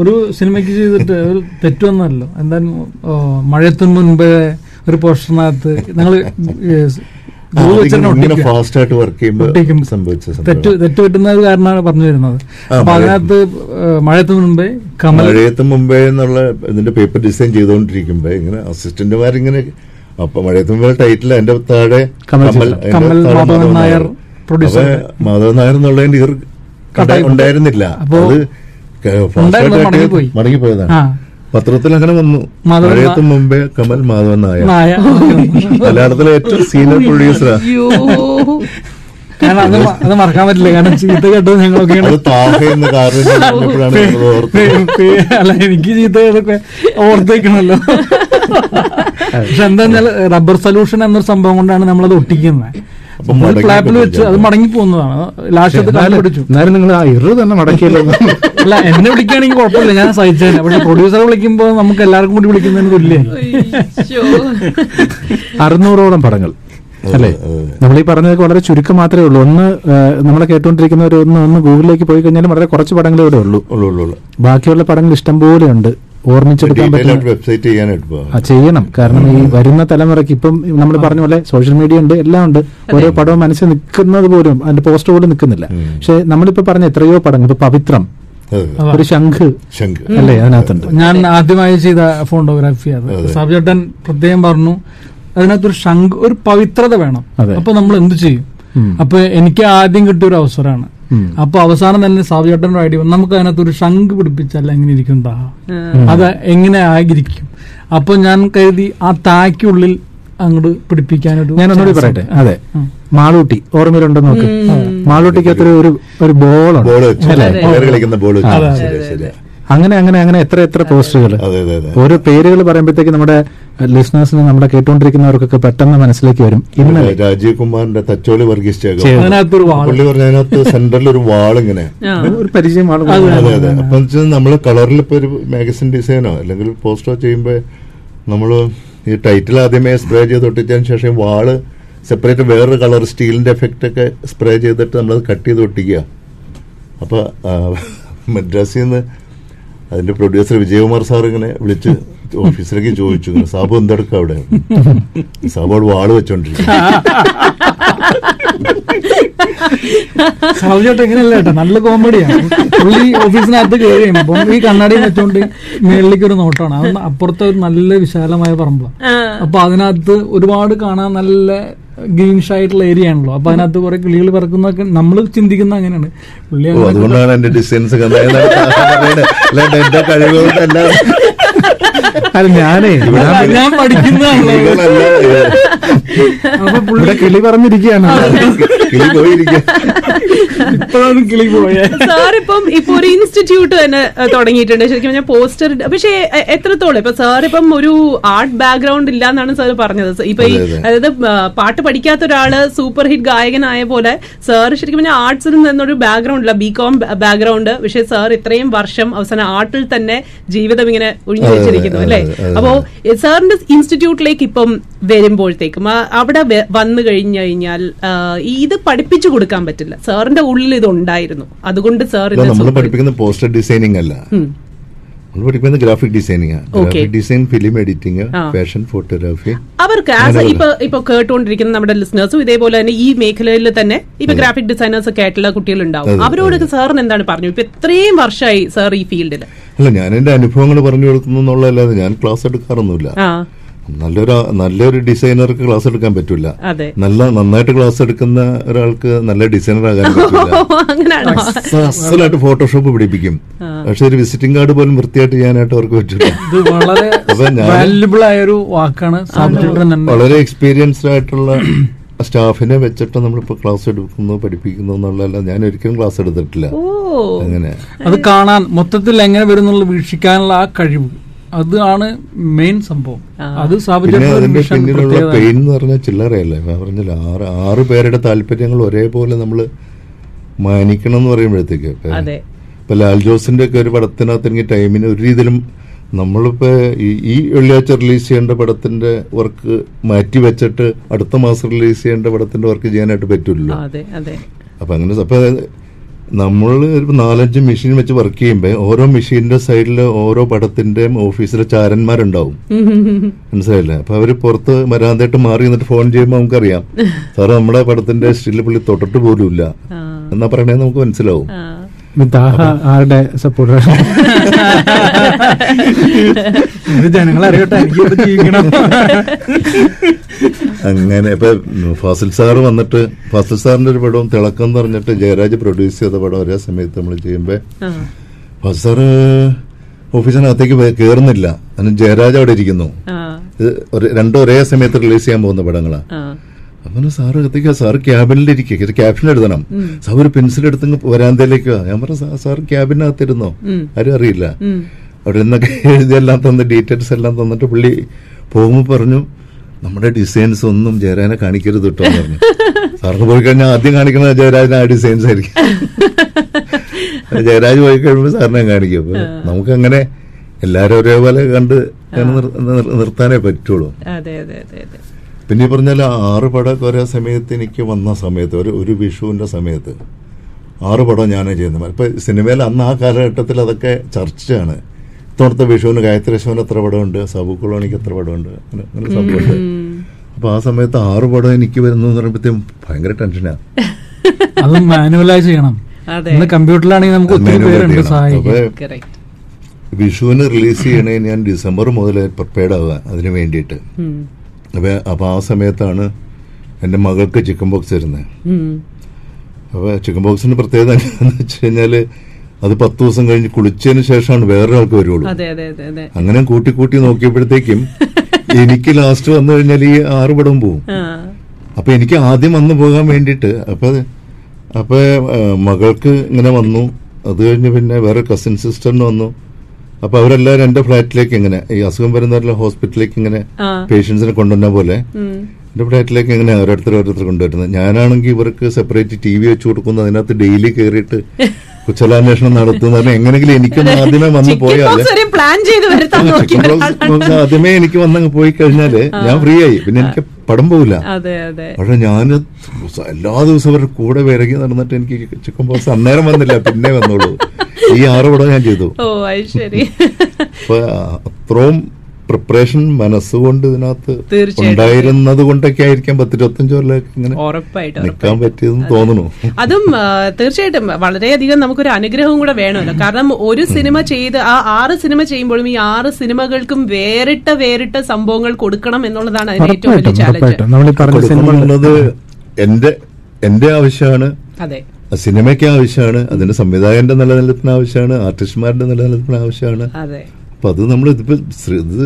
ഒരു സിനിമയ്ക്ക് ചെയ്തിട്ട് ഒരു തെറ്റൊന്നല്ലോ എന്തായാലും മഴയത്തിന് മുൻപേ ഒരു പോസ്റ്ററിനകത്ത് ഇങ്ങനെ ഫാസ്റ്റ് ആയിട്ട് വർക്ക് ചെയ്യുമ്പോൾ സംഭവിച്ച തെറ്റ് തെറ്റ് പറ്റുന്ന ഒരു കാരണമാണ് പറഞ്ഞു വരുന്നത്. അപ്പൊ അതിനകത്ത് മഴയത്തിന് മുമ്പേ കമൽ മഴയത്ത് മുമ്പേ എന്നുള്ള ഇതിന്റെ പേപ്പർ ഡിസൈൻ ചെയ്തുകൊണ്ടിരിക്കുമ്പോ ഇങ്ങനെ അസിസ്റ്റന്റുമാരിങ്ങനെ അപ്പൊ മഴയത്ത് മുമ്പേ ടൈറ്റിൽ അതിന്റെ താഴെ കമൽ കമൽ മാധവൻ നായർ പ്രൊഡ്യൂസർ. മാധവൻ നായർ എന്നുള്ളതിന്റെ. ഉണ്ടായിരുന്നില്ല. അത് മടങ്ങിപ്പോയതാണ്. പത്രത്തിൽ അങ്ങനെ വന്നു മഴയത്തും മുമ്പേ കമൽ മാധവൻ നായ. മലയാളത്തിലെ ഏറ്റവും സീനിയർ പ്രൊഡ്യൂസറാ കാരണം അത് മറക്കാൻ പറ്റില്ല. കാരണം ചീത്ത കേട്ടത് പേ- അല്ല എനിക്ക് ചീത്ത കേട്ടൊക്കെ ഓർത്തേക്കണല്ലോ. പക്ഷെ എന്താ റബ്ബർ സൊല്യൂഷൻ എന്നൊരു സംഭവം കൊണ്ടാണ് നമ്മളത് ഒട്ടിക്കുന്നത്. മടങ്ങി വെച്ച് അത് മടങ്ങി പോകുന്നതാണ്. ലാസ്റ്റ് എന്നാലും നിങ്ങൾ ആ ഇറ് തന്നെ മടക്കിയല്ലോ. അല്ല എന്നെ വിളിക്കുകയാണെങ്കിൽ കുഴപ്പമില്ല. ഞാൻ സഹിച്ചേനെ. പക്ഷെ പ്രൊഡ്യൂസറെ വിളിക്കുമ്പോൾ നമുക്ക് എല്ലാവർക്കും കൂടി വിളിക്കുന്നതിന് തുല്യം. അറുന്നൂറോളം പടങ്ങൾ. അല്ലേ? നമ്മൾ ഈ പറഞ്ഞതൊക്കെ വളരെ ചുരുക്കം മാത്രമേ ഉള്ളൂ. ഒന്ന് നമ്മളെ കേട്ടുകൊണ്ടിരിക്കുന്നവർ ഒന്ന് ഒന്ന് ഗൂഗിളിലേക്ക് പോയി കഴിഞ്ഞാൽ വളരെ കുറച്ച് പടങ്ങളേ ഇവിടെ ഉള്ളൂ. ഉള്ളു ഉള്ളു ഉള്ളു. ബാക്കിയുള്ള പടങ്ങൾ ഇഷ്ടം പോലെ ഉണ്ട്. ഓർമ്മിച്ചെടുക്കാൻ പറ്റുന്ന വെബ്സൈറ്റ് ചെയ്യാനായിട്ട് ആ ചെയ്യണം. കാരണം ഈ വരുന്ന തലമുറയ്ക്ക് ഇപ്പം നമ്മൾ പറഞ്ഞ പോലെ സോഷ്യൽ മീഡിയ ഉണ്ട് എല്ലാം ഉണ്ട്. ഓരോ പടവും മനസ്സിൽ നിൽക്കുന്നത് പോലും അതിന്റെ പോസ്റ്റ് പോലും നിൽക്കുന്നില്ല. പക്ഷെ നമ്മളിപ്പോ പറഞ്ഞ എത്രയോ പടങ്ങൾ ഇപ്പൊ പവിത്രം ഒരു ശംഖ് ശംഖ്. അല്ലേ അതിനകത്തുണ്ട്. ഞാൻ ആദ്യമായി ചെയ്ത ഫോട്ടോഗ്രാഫി അത്. സാബിചേട്ടൻ പ്രത്യേകം പറഞ്ഞു അതിനകത്തൊരു ശംഖ് ഒരു പവിത്രത വേണം. അതെ. അപ്പൊ നമ്മൾ എന്ത് ചെയ്യും. അപ്പൊ എനിക്ക് ആദ്യം കിട്ടിയ ഒരു അവസരമാണ്. അപ്പൊ അവസാനം തന്നെ സാബിചേട്ടന്റെ ഐഡിയ. നമുക്ക് അതിനകത്ത് ഒരു ശംഖ് പിടിപ്പിച്ചല്ല എങ്ങനെ ഇരിക്കും താ അത് എങ്ങനെ ആയിരിക്കും? അപ്പൊ ഞാൻ കരുതി ആ തായ്ക്കുള്ളിൽ അങ്ങോട്ട് പിടിപ്പിക്കാനൊരു ഞാൻ ഒന്നുകൂടി പറയട്ടെ? അതെ. മാളൂട്ടി ഓർമ്മയിലുണ്ടോ നോക്ക്? മാളൂട്ടിക്ക് അത്ര ഒരു ഒരു ബോളുണ്ട്. ബോൾ അല്ലേ? കളിക്കുന്ന ബോൾ വെച്ച്. ശരി ശരി അങ്ങനെ അങ്ങനെ അങ്ങനെ എത്ര എത്ര പോസ്റ്ററുകൾ അതെ അതെ. അതെ ഓരോ പേരുകൾ പറയുമ്പോഴത്തേക്ക് നമ്മുടെ ലിസ്ണേഴ്സിന് നമ്മുടെ കേട്ടുകൊണ്ടിരിക്കുന്നവർക്കൊക്കെ പെട്ടെന്ന് മനസ്സിലേക്ക് വരും. ഇന്നലെ രാജീവ് കുമാറിന്റെ തച്ചോളി വർഗീസ് പുള്ളി പറഞ്ഞതിനകത്ത് സെന്ററിൽ ഒരു വാൾ ഇങ്ങനെ ഒരു പരിചയം വാൾ അതെ അതെ അപ്പൊ നമ്മൾ കളറിൽ ഇപ്പൊ ഒരു മാഗസിൻ ഡിസൈനോ അല്ലെങ്കിൽ പോസ്റ്ററോ ചെയ്യുമ്പോ നമ്മൾ ഈ ടൈറ്റിൽ ആദ്യമേ സ്പ്രേ ചെയ്ത് ഒട്ടിച്ചതിന് ശേഷം വാൾ സെപ്പറേറ്റ് വേറൊരു കളർ സ്റ്റീലിന്റെ എഫക്റ്റ് ഒക്കെ സ്പ്രേ ചെയ്തിട്ട് നമ്മളത് കട്ട് ചെയ്ത് ഒട്ടിക്കുക. അപ്പൊ മദ്രാസിന്ന് മദ്രാസിൽ നിന്ന് അതിന്റെ പ്രൊഡ്യൂസർ വിജയകുമാർ സാർ ഇങ്ങനെ വിളിച്ച് ഓഫീസിലേക്ക് ചോദിച്ചു ഇങ്ങനെ, സാബു എന്തെടുക്ക അവിടെ? സാബു അവിടെ വാൾ വെച്ചോണ്ടിരിക്കും സാബുചേട്ടൻ എങ്ങനെയല്ല കേട്ടോ നല്ല കോമഡിയാണ് പുള്ളി ഓഫീസിനകത്ത് കയറി ഈ കണ്ണാടി വെച്ചോണ്ട് മേളിലേക്ക് ഒരു നോട്ടാണ്. അത് അപ്പുറത്തെ ഒരു നല്ല വിശാലമായ പറമ്പാണ് അപ്പൊ അതിനകത്ത് ഒരുപാട് കാണാൻ നല്ല ഗ്രീനിഷ് ആയിട്ടുള്ള ഏരിയ ആണല്ലോ അപ്പൊ അതിനകത്ത് കുറെ കിളികൾ പറക്കുന്നൊക്കെ നമ്മൾ ചിന്തിക്കുന്ന അങ്ങനെയാണ്. പുള്ളി അതുകൊണ്ടാണ് എന്റെ ഡിസൈൻസ് കഴിവുകൊണ്ടല്ല അല്ല ഞാനേ ഞാൻ ഞാൻ പഠിക്കുന്നതാണല്ലോ. ഇവിടെ കിളി പറഞ്ഞിരിക്കുകയാണ്. കിളി പോയിരിക്കുക ഇപ്പോഴാണ് കിളി പോയേ. സാർ ഇപ്പം ഇപ്പൊ ഒരു ഇൻസ്റ്റിറ്റ്യൂട്ട് തന്നെ തുടങ്ങിയിട്ടുണ്ട്. ശരിക്കും ഞാൻ പോസ്റ്റർ പക്ഷേ എത്രത്തോളം? ഇപ്പൊ സാർ ഇപ്പം ഒരു ആർട്ട് ബാക്ക്ഗ്രൗണ്ട് ഇല്ല എന്നാണ് സാർ പറഞ്ഞത് ഇപ്പൊ ഈ അതെ, അതെ. അതായത് പാട്ട് പഠിക്കാത്ത ഒരാൾ സൂപ്പർ ഹിറ്റ് ഗായകനായ പോലെ സാർ ശരിക്കും പറഞ്ഞാൽ ആർട്സിൽ നിന്നൊരു ബാക്ക്ഗ്രൗണ്ട് ഇല്ല. B com background. പക്ഷേ സാർ ഇത്രയും വർഷം അവസാനം ആർട്ടിൽ തന്നെ ജീവിതം ഇങ്ങനെ ഒഴിഞ്ഞു വെച്ചിരിക്കുന്നു അതെ, അല്ലേ. അപ്പോ സാറിന്റെ ഇൻസ്റ്റിറ്റ്യൂട്ടിലേക്ക് ഇപ്പം വരുമ്പോഴത്തേക്കും അവിടെ വന്നു കഴിഞ്ഞു കഴിഞ്ഞാൽ ഇത് പഠിപ്പിച്ചു കൊടുക്കാൻ പറ്റില്ല. സാറിന്റെ ഉള്ളിൽ ഇത് ഉണ്ടായിരുന്നു. അതുകൊണ്ട് സാർ പഠിപ്പിക്കുന്ന പോസ്റ്റർ ഡിസൈനിങ് അല്ല. പഠിപ്പിക്കുന്ന graphic designing. Graphic design film editing. Fashion photography അവർക്ക് ആസ് ഇപ്പൊ ഇപ്പൊ കേട്ടുകൊണ്ടിരിക്കുന്ന നമ്മുടെ ലിസ്നേഴ്സും ഇതേപോലെ തന്നെ ഈ മേഖലയിൽ തന്നെ ഇപ്പൊ ഗ്രാഫിക് ഡിസൈനേഴ്സ് ഒക്കെ ആയിട്ടുള്ള കുട്ടികളുണ്ടാവും. അവരോട് സാറിന് എന്താണ് പറഞ്ഞു? ഇപ്പൊ ഇത്രയും വർഷമായി സാർ ഈ ഫീൽഡിൽ അല്ല ഞാൻ എന്റെ അനുഭവങ്ങൾ പറഞ്ഞു കൊടുക്കുന്നു എന്നുള്ളതല്ലാതെ ഞാൻ ക്ലാസ് എടുക്കാറൊന്നുമില്ല. നല്ലൊരു നല്ലൊരു ഡിസൈനർക്ക് ക്ലാസ് എടുക്കാൻ പറ്റില്ല അതെ. നല്ല നന്നായിട്ട് ക്ലാസ് എടുക്കുന്ന ഒരാൾക്ക് നല്ല ഡിസൈനർ ആകാൻ പറ്റില്ല അങ്ങനെയാണോ? അസലായിട്ട് ഫോട്ടോഷോപ്പ് പിടിപ്പിക്കും. പക്ഷെ ഒരു വിസിറ്റിംഗ് കാർഡ് പോലും വൃത്തിയായിട്ട് ചെയ്യാനായിട്ട് അവർക്ക് പറ്റില്ല ഇത് വളരെ അപ്പൊ ഞാൻ- എക്സ്പീരിയൻസ്ഡ് ആയിട്ടുള്ള സ്റ്റാഫിനെ വെച്ചിട്ട് നമ്മളിപ്പോ ക്ലാസ് എടുക്കുന്നു പഠിപ്പിക്കുന്നു എന്നുള്ളതല്ല ഞാൻ ഒരിക്കലും ക്ലാസ് എടുത്തിട്ടില്ല. ഓ. അങ്ങനെ. അത് കാണാൻ മൊത്തത്തിൽ എങ്ങനെ വരുന്നുള്ള വീക്ഷിക്കാനുള്ള ആ കഴിവ്. അതാണ് മെയിൻ സംഭവം. അത് അതിന്റെ പിന്നിലുള്ള പെയിൻ എന്ന് പറഞ്ഞാൽ ചില്ലറയല്ലേ? ഞാൻ പറഞ്ഞില്ല ആറ് ആറ് പേരുടെ താല്പര്യങ്ങൾ ഒരേപോലെ നമ്മൾ മാനിക്കണം എന്ന് പറയുമ്പോഴത്തേക്ക്. ഇപ്പൊ- അതെ. ഇപ്പൊ ലാൽ ജോസിന്റെ ഒക്കെ ഒരു പടത്തിനകത്ത് എനിക്ക് ടൈമിന് ഒരു രീതിയിലും നമ്മളിപ്പോ ഈ- ഈ വെള്ളിയാഴ്ച റിലീസ് ചെയ്യേണ്ട പടത്തിന്റെ വർക്ക് മാറ്റി വെച്ചിട്ട് അടുത്ത മാസം റിലീസ് ചെയ്യേണ്ട പടത്തിന്റെ വർക്ക് ചെയ്യാനായിട്ട് പറ്റില്ലല്ലോ അതെ അതെ. അപ്പൊ അങ്ങനെ അപ്പൊ നമ്മൾ ഒരു നാലഞ്ച് മെഷീൻ വെച്ച് വർക്ക് ചെയ്യുമ്പോൾ ഓരോ മെഷീന്റെ സൈഡിൽ ഓരോ പടത്തിന്റെയും ഓഫീസിലെ ചാരന്മാരുണ്ടാവും. മനസ്സിലായില്ലേ? അപ്പൊ അവർ പുറത്ത് വരാതായിട്ട് മാറി നിന്നിട്ട് ഫോൺ ചെയ്യുമ്പോൾ നമുക്കറിയാം. സാറ് നമ്മുടെ പടത്തിന്റെ സ്റ്റിൽ പുള്ളി തൊട്ടിട്ട് പോലും ഇല്ല എന്നാ പറയണേ നമുക്ക് മനസ്സിലാവും. ആരുടെ സപ്പോർട്ടർ ജനങ്ങൾ അറിയട്ടെ എനിക്ക് ജീവിക്കണം. അങ്ങനെ ഇപ്പൊ ഫാസിൽ സാർ വന്നിട്ട് ഫാസിൽ സാറിന്റെ ഒരു പടവും തിളക്കം എന്ന് പറഞ്ഞിട്ട് ജയരാജ് പ്രൊഡ്യൂസ് ചെയ്ത പടം ഒരേ സമയത്ത് നമ്മൾ ചെയ്യുമ്പോ ആ. ഫാസിൽ സാറ് ഓഫീസിനകത്തേക്ക് കേറുന്നില്ല. അതിന് ജയരാജ് അവിടെ ഇരിക്കുന്നു. രണ്ടും ഒരേ സമയത്ത് റിലീസ് ചെയ്യാൻ പോകുന്ന പടങ്ങളാണ് അങ്ങനെ സാറ് എത്തിക്കുക സാർ ക്യാബിനിലിരിക്കുക. ക്യാപ്ഷൻ എഴുതണം. സാർ ഒരു പെൻസിൽ എടുത്ത് വരാന്തയിലേക്ക് ഞാൻ പറഞ്ഞു "സാ- സാർ ക്യാബിനകത്തിരുന്നോ? ആരും അറിയില്ല. അവിടെ നിന്നൊക്കെ എഴുതിയെല്ലാം തന്ന് ഡീറ്റെയിൽസ് എല്ലാം തന്നിട്ട് പുള്ളി പോകുമ്പോൾ പറഞ്ഞു നമ്മുടെ ഡിസൈൻസ് ഒന്നും ജയരാജനെ കാണിക്കരുത് കേട്ടോ എന്ന് പറഞ്ഞു. സാറിന് പോയി കഴിഞ്ഞാൽ ആദ്യം കാണിക്കുന്നത് ജയരാജന് ആ ഡിസൈൻസ് ആയിരിക്കും. ജയരാജ് പോയി കഴിയുമ്പോൾ സാറിനെ കാണിക്കും. അപ്പൊ നമുക്കങ്ങനെ എല്ലാരും ഒരേപോലെ കണ്ട് നിർത്താനേ പറ്റുള്ളൂ. പിന്നെ പറഞ്ഞാൽ ആറ് പടമൊക്കെ ഒരേ സമയത്ത് എനിക്ക് വന്ന സമയത്ത് ഒരു ഒരു വിഷുവിന്റെ സമയത്ത് ആറ് പടം ഞാനേ ചെയ്യുന്നത്. ഇപ്പൊ സിനിമയിൽ അന്ന് ആ കാലഘട്ടത്തിൽ അതൊക്കെ ചർച്ചയാണ്. ഇത്തവണത്തെ വിഷുവിന് ഗായത്രി ശിവന് എത്ര പടമുണ്ട്? സബു കുളോണിക്ക് എത്ര പടമുണ്ട്? അങ്ങനെ അങ്ങനെ സംഭവമുണ്ട് അപ്പൊ ആ സമയത്ത് ആറ് പടം എനിക്ക് വരുന്നു എന്ന് പറയുമ്പോഴത്തേക്കും ഭയങ്കര ടെൻഷനാണ് അത് മാനുവലൈസ് ചെയ്യണം. കമ്പ്യൂട്ടറിലാണെങ്കിൽ നമുക്ക് ഒത്തിരി വിഷുവിന് റിലീസ് ചെയ്യണേ ഞാൻ ഡിസംബർ മുതൽ പ്രിപ്പയർഡ് ആവുക അതിന് വേണ്ടിയിട്ട്. അപ്പൊ അപ്പൊ ആ സമയത്താണ് എന്റെ മകൾക്ക് ചിക്കൻ ബോക്സ് വരുന്നത് അപ്പോൾ ചിക്കൻ ബോക്സിന് പ്രത്യേകത എന്താണെന്ന് വെച്ച് കഴിഞ്ഞാൽ അത് പത്ത് ദിവസം കഴിഞ്ഞ് കുളിച്ചതിന് ശേഷമാണ് വേറൊരാൾക്ക് വരുള്ളൂ. അങ്ങനെ കൂട്ടി കൂട്ടി നോക്കിയപ്പോഴത്തേക്കും എനിക്ക് ലാസ്റ്റ് വന്നു കഴിഞ്ഞാൽ ഈ ആറ് പടം പോവും. അപ്പൊ എനിക്ക് ആദ്യം വന്നു പോകാൻ വേണ്ടിയിട്ട് അപ്പൊ അപ്പൊ മകൾക്ക് ഇങ്ങനെ വന്നു. അത് കഴിഞ്ഞ് പിന്നെ വേറെ കസിൻ സിസ്റ്ററിന് വന്നു. അപ്പൊ അവരെല്ലാവരും എന്റെ ഫ്ലാറ്റിലേക്ക് ഇങ്ങനെ ഈ അസുഖം വരുന്ന ഹോസ്പിറ്റലിലേക്ക് ഇങ്ങനെ. പേഷ്യൻസിനെ കൊണ്ടുവന്ന പോലെ. എന്റെ ഫ്ലാറ്റിലേക്ക് ഇങ്ങനെ ഓരോരുത്തർ ഓരോരുത്തർ കൊണ്ടുവരുന്നത്. ഞാനാണെങ്കിൽ ഇവർക്ക് സെപ്പറേറ്റ് ടി വി വെച്ച് കൊടുക്കുന്നു. അതിനകത്ത് ഡെയിലി കയറിയിട്ട് കുശലാന്വേഷണം നടത്തുന്ന എങ്ങനെങ്കിലും എനിക്കൊന്ന് ആദ്യമേ വന്ന് പോയാൽ ആദ്യമേ എനിക്ക് വന്നങ്ങ് പോയി കഴിഞ്ഞാൽ ഞാൻ ഫ്രീ ആയി. പിന്നെ എനിക്ക് പടം പോവില്ല. പക്ഷെ ഞാൻ എല്ലാ ദിവസവും അവരുടെ കൂടെ വിരകി നടന്നിട്ട് എനിക്ക് ചിക്കൻ ബോക്സ് അന്നേരം വന്നില്ല പിന്നെ വന്നോളൂ. ഈ ആറ് പടം ഞാൻ ചെയ്തു. അത്രയും പ്രിപ്പറേഷൻ മനസ്സുകൊണ്ട് ഇതിനകത്ത്. ഉണ്ടായിരുന്നത് കൊണ്ടൊക്കെ ആയിരിക്കാം പത്തിരുപത്തഞ്ച് കൊല്ലമൊക്കെ ഇങ്ങനെ ഉറപ്പായിട്ട് നിൽക്കാൻ പറ്റിയതെന്ന് തോന്നുന്നു. അതും തീർച്ചയായിട്ടും വളരെയധികം നമുക്കൊരു അനുഗ്രഹവും കൂടെ വേണമല്ലോ. കാരണം ഒരു സിനിമ ചെയ്ത് ആ ആറ് സിനിമ ചെയ്യുമ്പോഴും ഈ ആറ് സിനിമകൾക്കും വേറിട്ട വേറിട്ട സംഭവങ്ങൾ കൊടുക്കണം എന്നുള്ളതാണ് അതിന്റെ ഏറ്റവും വലിയ ചാലഞ്ച് എന്റെ എന്റെ ആവശ്യമാണ്. അതെ. സിനിമയ്ക്ക് ആവശ്യമാണ്. അതിന്റെ സംവിധായകന്റെ നിലനിൽപ്പിന് ആവശ്യമാണ്. ആർട്ടിസ്റ്റുമാരുടെ നിലനിൽപ്പിന് ആവശ്യമാണ്. അതെ. അപ്പൊ അത് നമ്മൾ ഇതിപ്പോ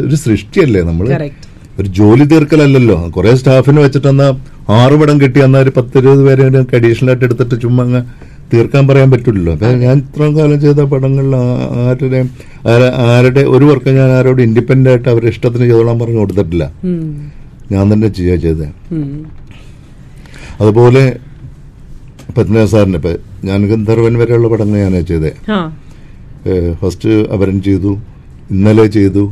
ഒരു സൃഷ്ടിയല്ലേ നമ്മൾ? കറക്റ്റ് ഒരു ജോലി തീർക്കലല്ലല്ലോ. കുറെ സ്റ്റാഫിന് വെച്ചിട്ട് എന്നാ ആറ് പടം കിട്ടി എന്നാ ഒരു പത്തിരുപത് പേരെ അഡീഷണൽ ആയിട്ട് എടുത്തിട്ട് ചുമ്മാ അങ്ങ് തീർക്കാൻ പറയാൻ പറ്റില്ലല്ലോ അപ്പൊ ഞാൻ ഇത്രയും കാലം ചെയ്ത പടങ്ങളിൽ ആരുടെ ആരുടെയും ആരുടെ ഒരു വർക്ക് ഞാൻ ആരോട് ഇൻഡിപെൻഡന്റ് ആയിട്ട് അവരുടെ ഇഷ്ടത്തിന് ചെയ്തോളാൻ പറഞ്ഞു കൊടുത്തിട്ടില്ല. ഞാൻ തന്നെ ചെയ്യാ ചെയ്തത് അതുപോലെ പത്മനാഭ സാറിന് ഇപ്പൊ ഞാൻ ഗന്ധർവൻ വരെയുള്ള പടങ്ങൾ ഞാനാ ചെയ്തേ. ഫസ്റ്റ് അവരൻ ചെയ്തു. ഇന്നലെ ചെയ്തു.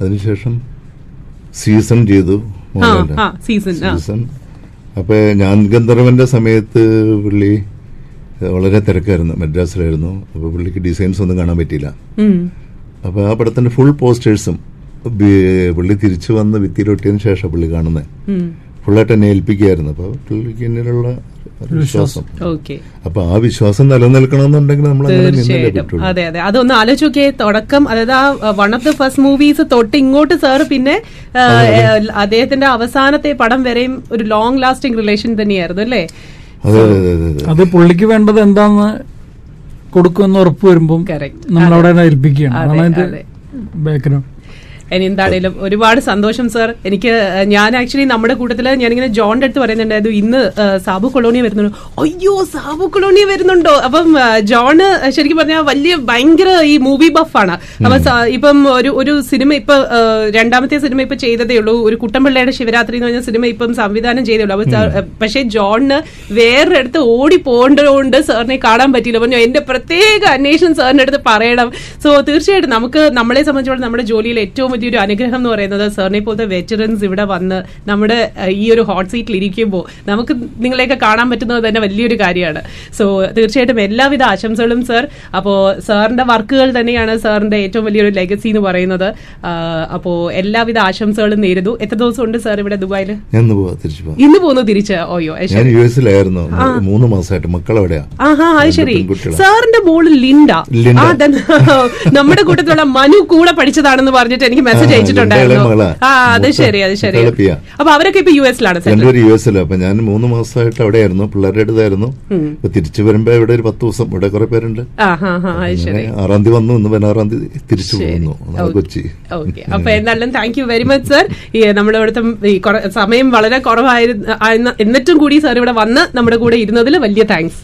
അതിനുശേഷം സീസൺ ചെയ്തു സീസൺ അപ്പൊ ഞാൻ ഗന്ധർവന്റെ സമയത്ത് പുള്ളി വളരെ തിരക്കായിരുന്നു മദ്രാസിലായിരുന്നു. അപ്പൊ പുള്ളിക്ക് ഡിസൈൻസ് ഒന്നും കാണാൻ പറ്റിയില്ല. അപ്പൊ ആ പടത്തിന്റെ ഫുൾ പോസ്റ്റേഴ്സും പുള്ളി തിരിച്ചു വന്ന് ഭിത്തിയിലൊട്ടിയതിനു ശേഷം പുള്ളി കാണുന്നത്. ഫുള്ളായിട്ട് എന്നെ ഏൽപ്പിക്കുകയായിരുന്നു. അപ്പൊ പുള്ളിക്ക് എന്നിലുള്ള വിശ്വാസം. ഓക്കെ. അപ്പൊ ആ വിശ്വാസം നിലനിൽക്കണമെന്നുണ്ടെങ്കിൽ നമ്മൾ അങ്ങനെ നിന്നല്ലേ തീർച്ചയായിട്ടും അതെ അതെ. അതൊന്ന് ആലോചിച്ച് നോക്കിയേ തുടക്കം അതായത് ആ one of the first movies തൊട്ട് ഇങ്ങോട്ട് സാർ പിന്നെ അദ്ദേഹത്തിന്റെ അവസാനത്തെ പടം വരെയും ഒരു ലോങ് ലാസ്റ്റിംഗ് റിലേഷൻ തന്നെയായിരുന്നു അല്ലേ? അതെ പുള്ളിക്ക് വേണ്ടത് എന്താന്ന് കൊടുക്കുമെന്ന് ഉറപ്പ് വരുമ്പം Correct. നമ്മളവിടെ ഏൽപ്പിക്കുകയാണ്. അതെ, അതെ. അതിന്റെ ബാക്ക്ഗ്രൗണ്ട് ഇനി എന്താണേലും ഒരുപാട് സന്തോഷം സർ. എനിക്ക് ഞാൻ ആക്ച്വലി നമ്മുടെ കൂട്ടത്തിൽ ഞാനിങ്ങനെ ജോണിന്റെ അടുത്ത് പറയുന്നുണ്ടായിരുന്നു ഇന്ന് സാബു കൊളോണിയ വരുന്നുണ്ടോ. അയ്യോ സാബു കൊളോണിയ വരുന്നുണ്ടോ? അപ്പം ജോണ് ശരിക്കും പറഞ്ഞാൽ വലിയ ഭയങ്കര ഈ മൂവി ബഫാണ് അപ്പൊ ഇപ്പം ഒരു ഒരു സിനിമ ഇപ്പൊ രണ്ടാമത്തെ സിനിമ ഇപ്പൊ ചെയ്തതേ ഉള്ളൂ. ഒരു കുട്ടമ്പിള്ളയുടെ ശിവരാത്രി എന്ന് പറഞ്ഞ സിനിമ ഇപ്പം സംവിധാനം ചെയ്തേ ഉള്ളൂ. അപ്പൊ പക്ഷേ ജോണിന് വേറൊരിടത്ത് ഓടി പോകേണ്ടതുകൊണ്ട് സാറിനെ കാണാൻ പറ്റിയില്ല. പറഞ്ഞു എന്റെ പ്രത്യേക അന്വേഷണം സാറിന്റെ അടുത്ത് പറയണം. സോ തീർച്ചയായിട്ടും നമുക്ക് നമ്മളെ സംബന്ധിച്ചോളം നമ്മുടെ ജോലിയിൽ ഏറ്റവും വലിയൊരു അനുഗ്രഹം എന്ന് പറയുന്നത് സാറിനെ പോലത്തെ വെറ്ററൻസ് ഇവിടെ വന്ന് നമ്മുടെ ഈ ഒരു ഹോട്ട് സീറ്റിൽ ഇരിക്കുമ്പോൾ നമുക്ക് നിങ്ങളെയൊക്കെ കാണാൻ പറ്റുന്നത് തന്നെ വലിയൊരു കാര്യമാണ്. സോ തീർച്ചയായിട്ടും എല്ലാവിധ ആശംസകളും സർ അപ്പോൾ സാറിന്റെ വർക്കുകൾ തന്നെയാണ് സാറിന്റെ ഏറ്റവും വലിയൊരു ലെഗസി എന്ന് പറയുന്നത്. അപ്പോൾ അപ്പോ എല്ലാവിധ ആശംസകളും നേരുന്നു. എത്ര ദിവസം ഉണ്ട് സാർ ഇവിടെ ദുബായിൽ ഇന്ന് പോകുന്നു തിരിച്ച് ഓയോ ഞാൻ യു എസിലായിരുന്നു. മൂന്ന് മാസമായിട്ട് മക്കളെവിടെയാ ആഹാ അത് ശരി. സാറിന്റെ മോൾ ലിൻഡ. നമ്മുടെ കൂട്ടത്തിലുള്ള മനു കൂടെ പഠിച്ചതാണെന്ന് പറഞ്ഞിട്ട് എനിക്ക് മെസ്സേജ് ആ, അയച്ചിട്ടുണ്ടായിരുന്നു. ആ അത് ശരി അത് ശരി. അപ്പൊ അവരൊക്കെ ഇപ്പൊ യു എസിലാണ് രണ്ടുപേരും യു എസിലാണ് അപ്പൊ ഞാൻ മൂന്ന് മാസമായിട്ട് അവിടെയായിരുന്നു. പിള്ളേരുടെ അടുത്തായിരുന്നു. അപ്പൊ തിരിച്ചു വരുമ്പോ ഇവിടെ ഒരു പത്ത് ദിവസം ഇവിടെ കുറെ പേരുണ്ട്. ആറാം തീയതി വന്നു. ഇന്ന് പതിനാറാം തീയതി തിരിച്ചു പോകുന്നു. കൊച്ചി. അപ്പൊ എന്തായാലും thank you very much sir നമ്മുടെ ഇവിടുത്തെ ഈ സമയം വളരെ കുറവായിരുന്നു എന്നിട്ടും കൂടി സാർ ഇവിടെ വന്ന് നമ്മുടെ കൂടെ ഇരുന്നതിൽ വലിയ താങ്ക്സ്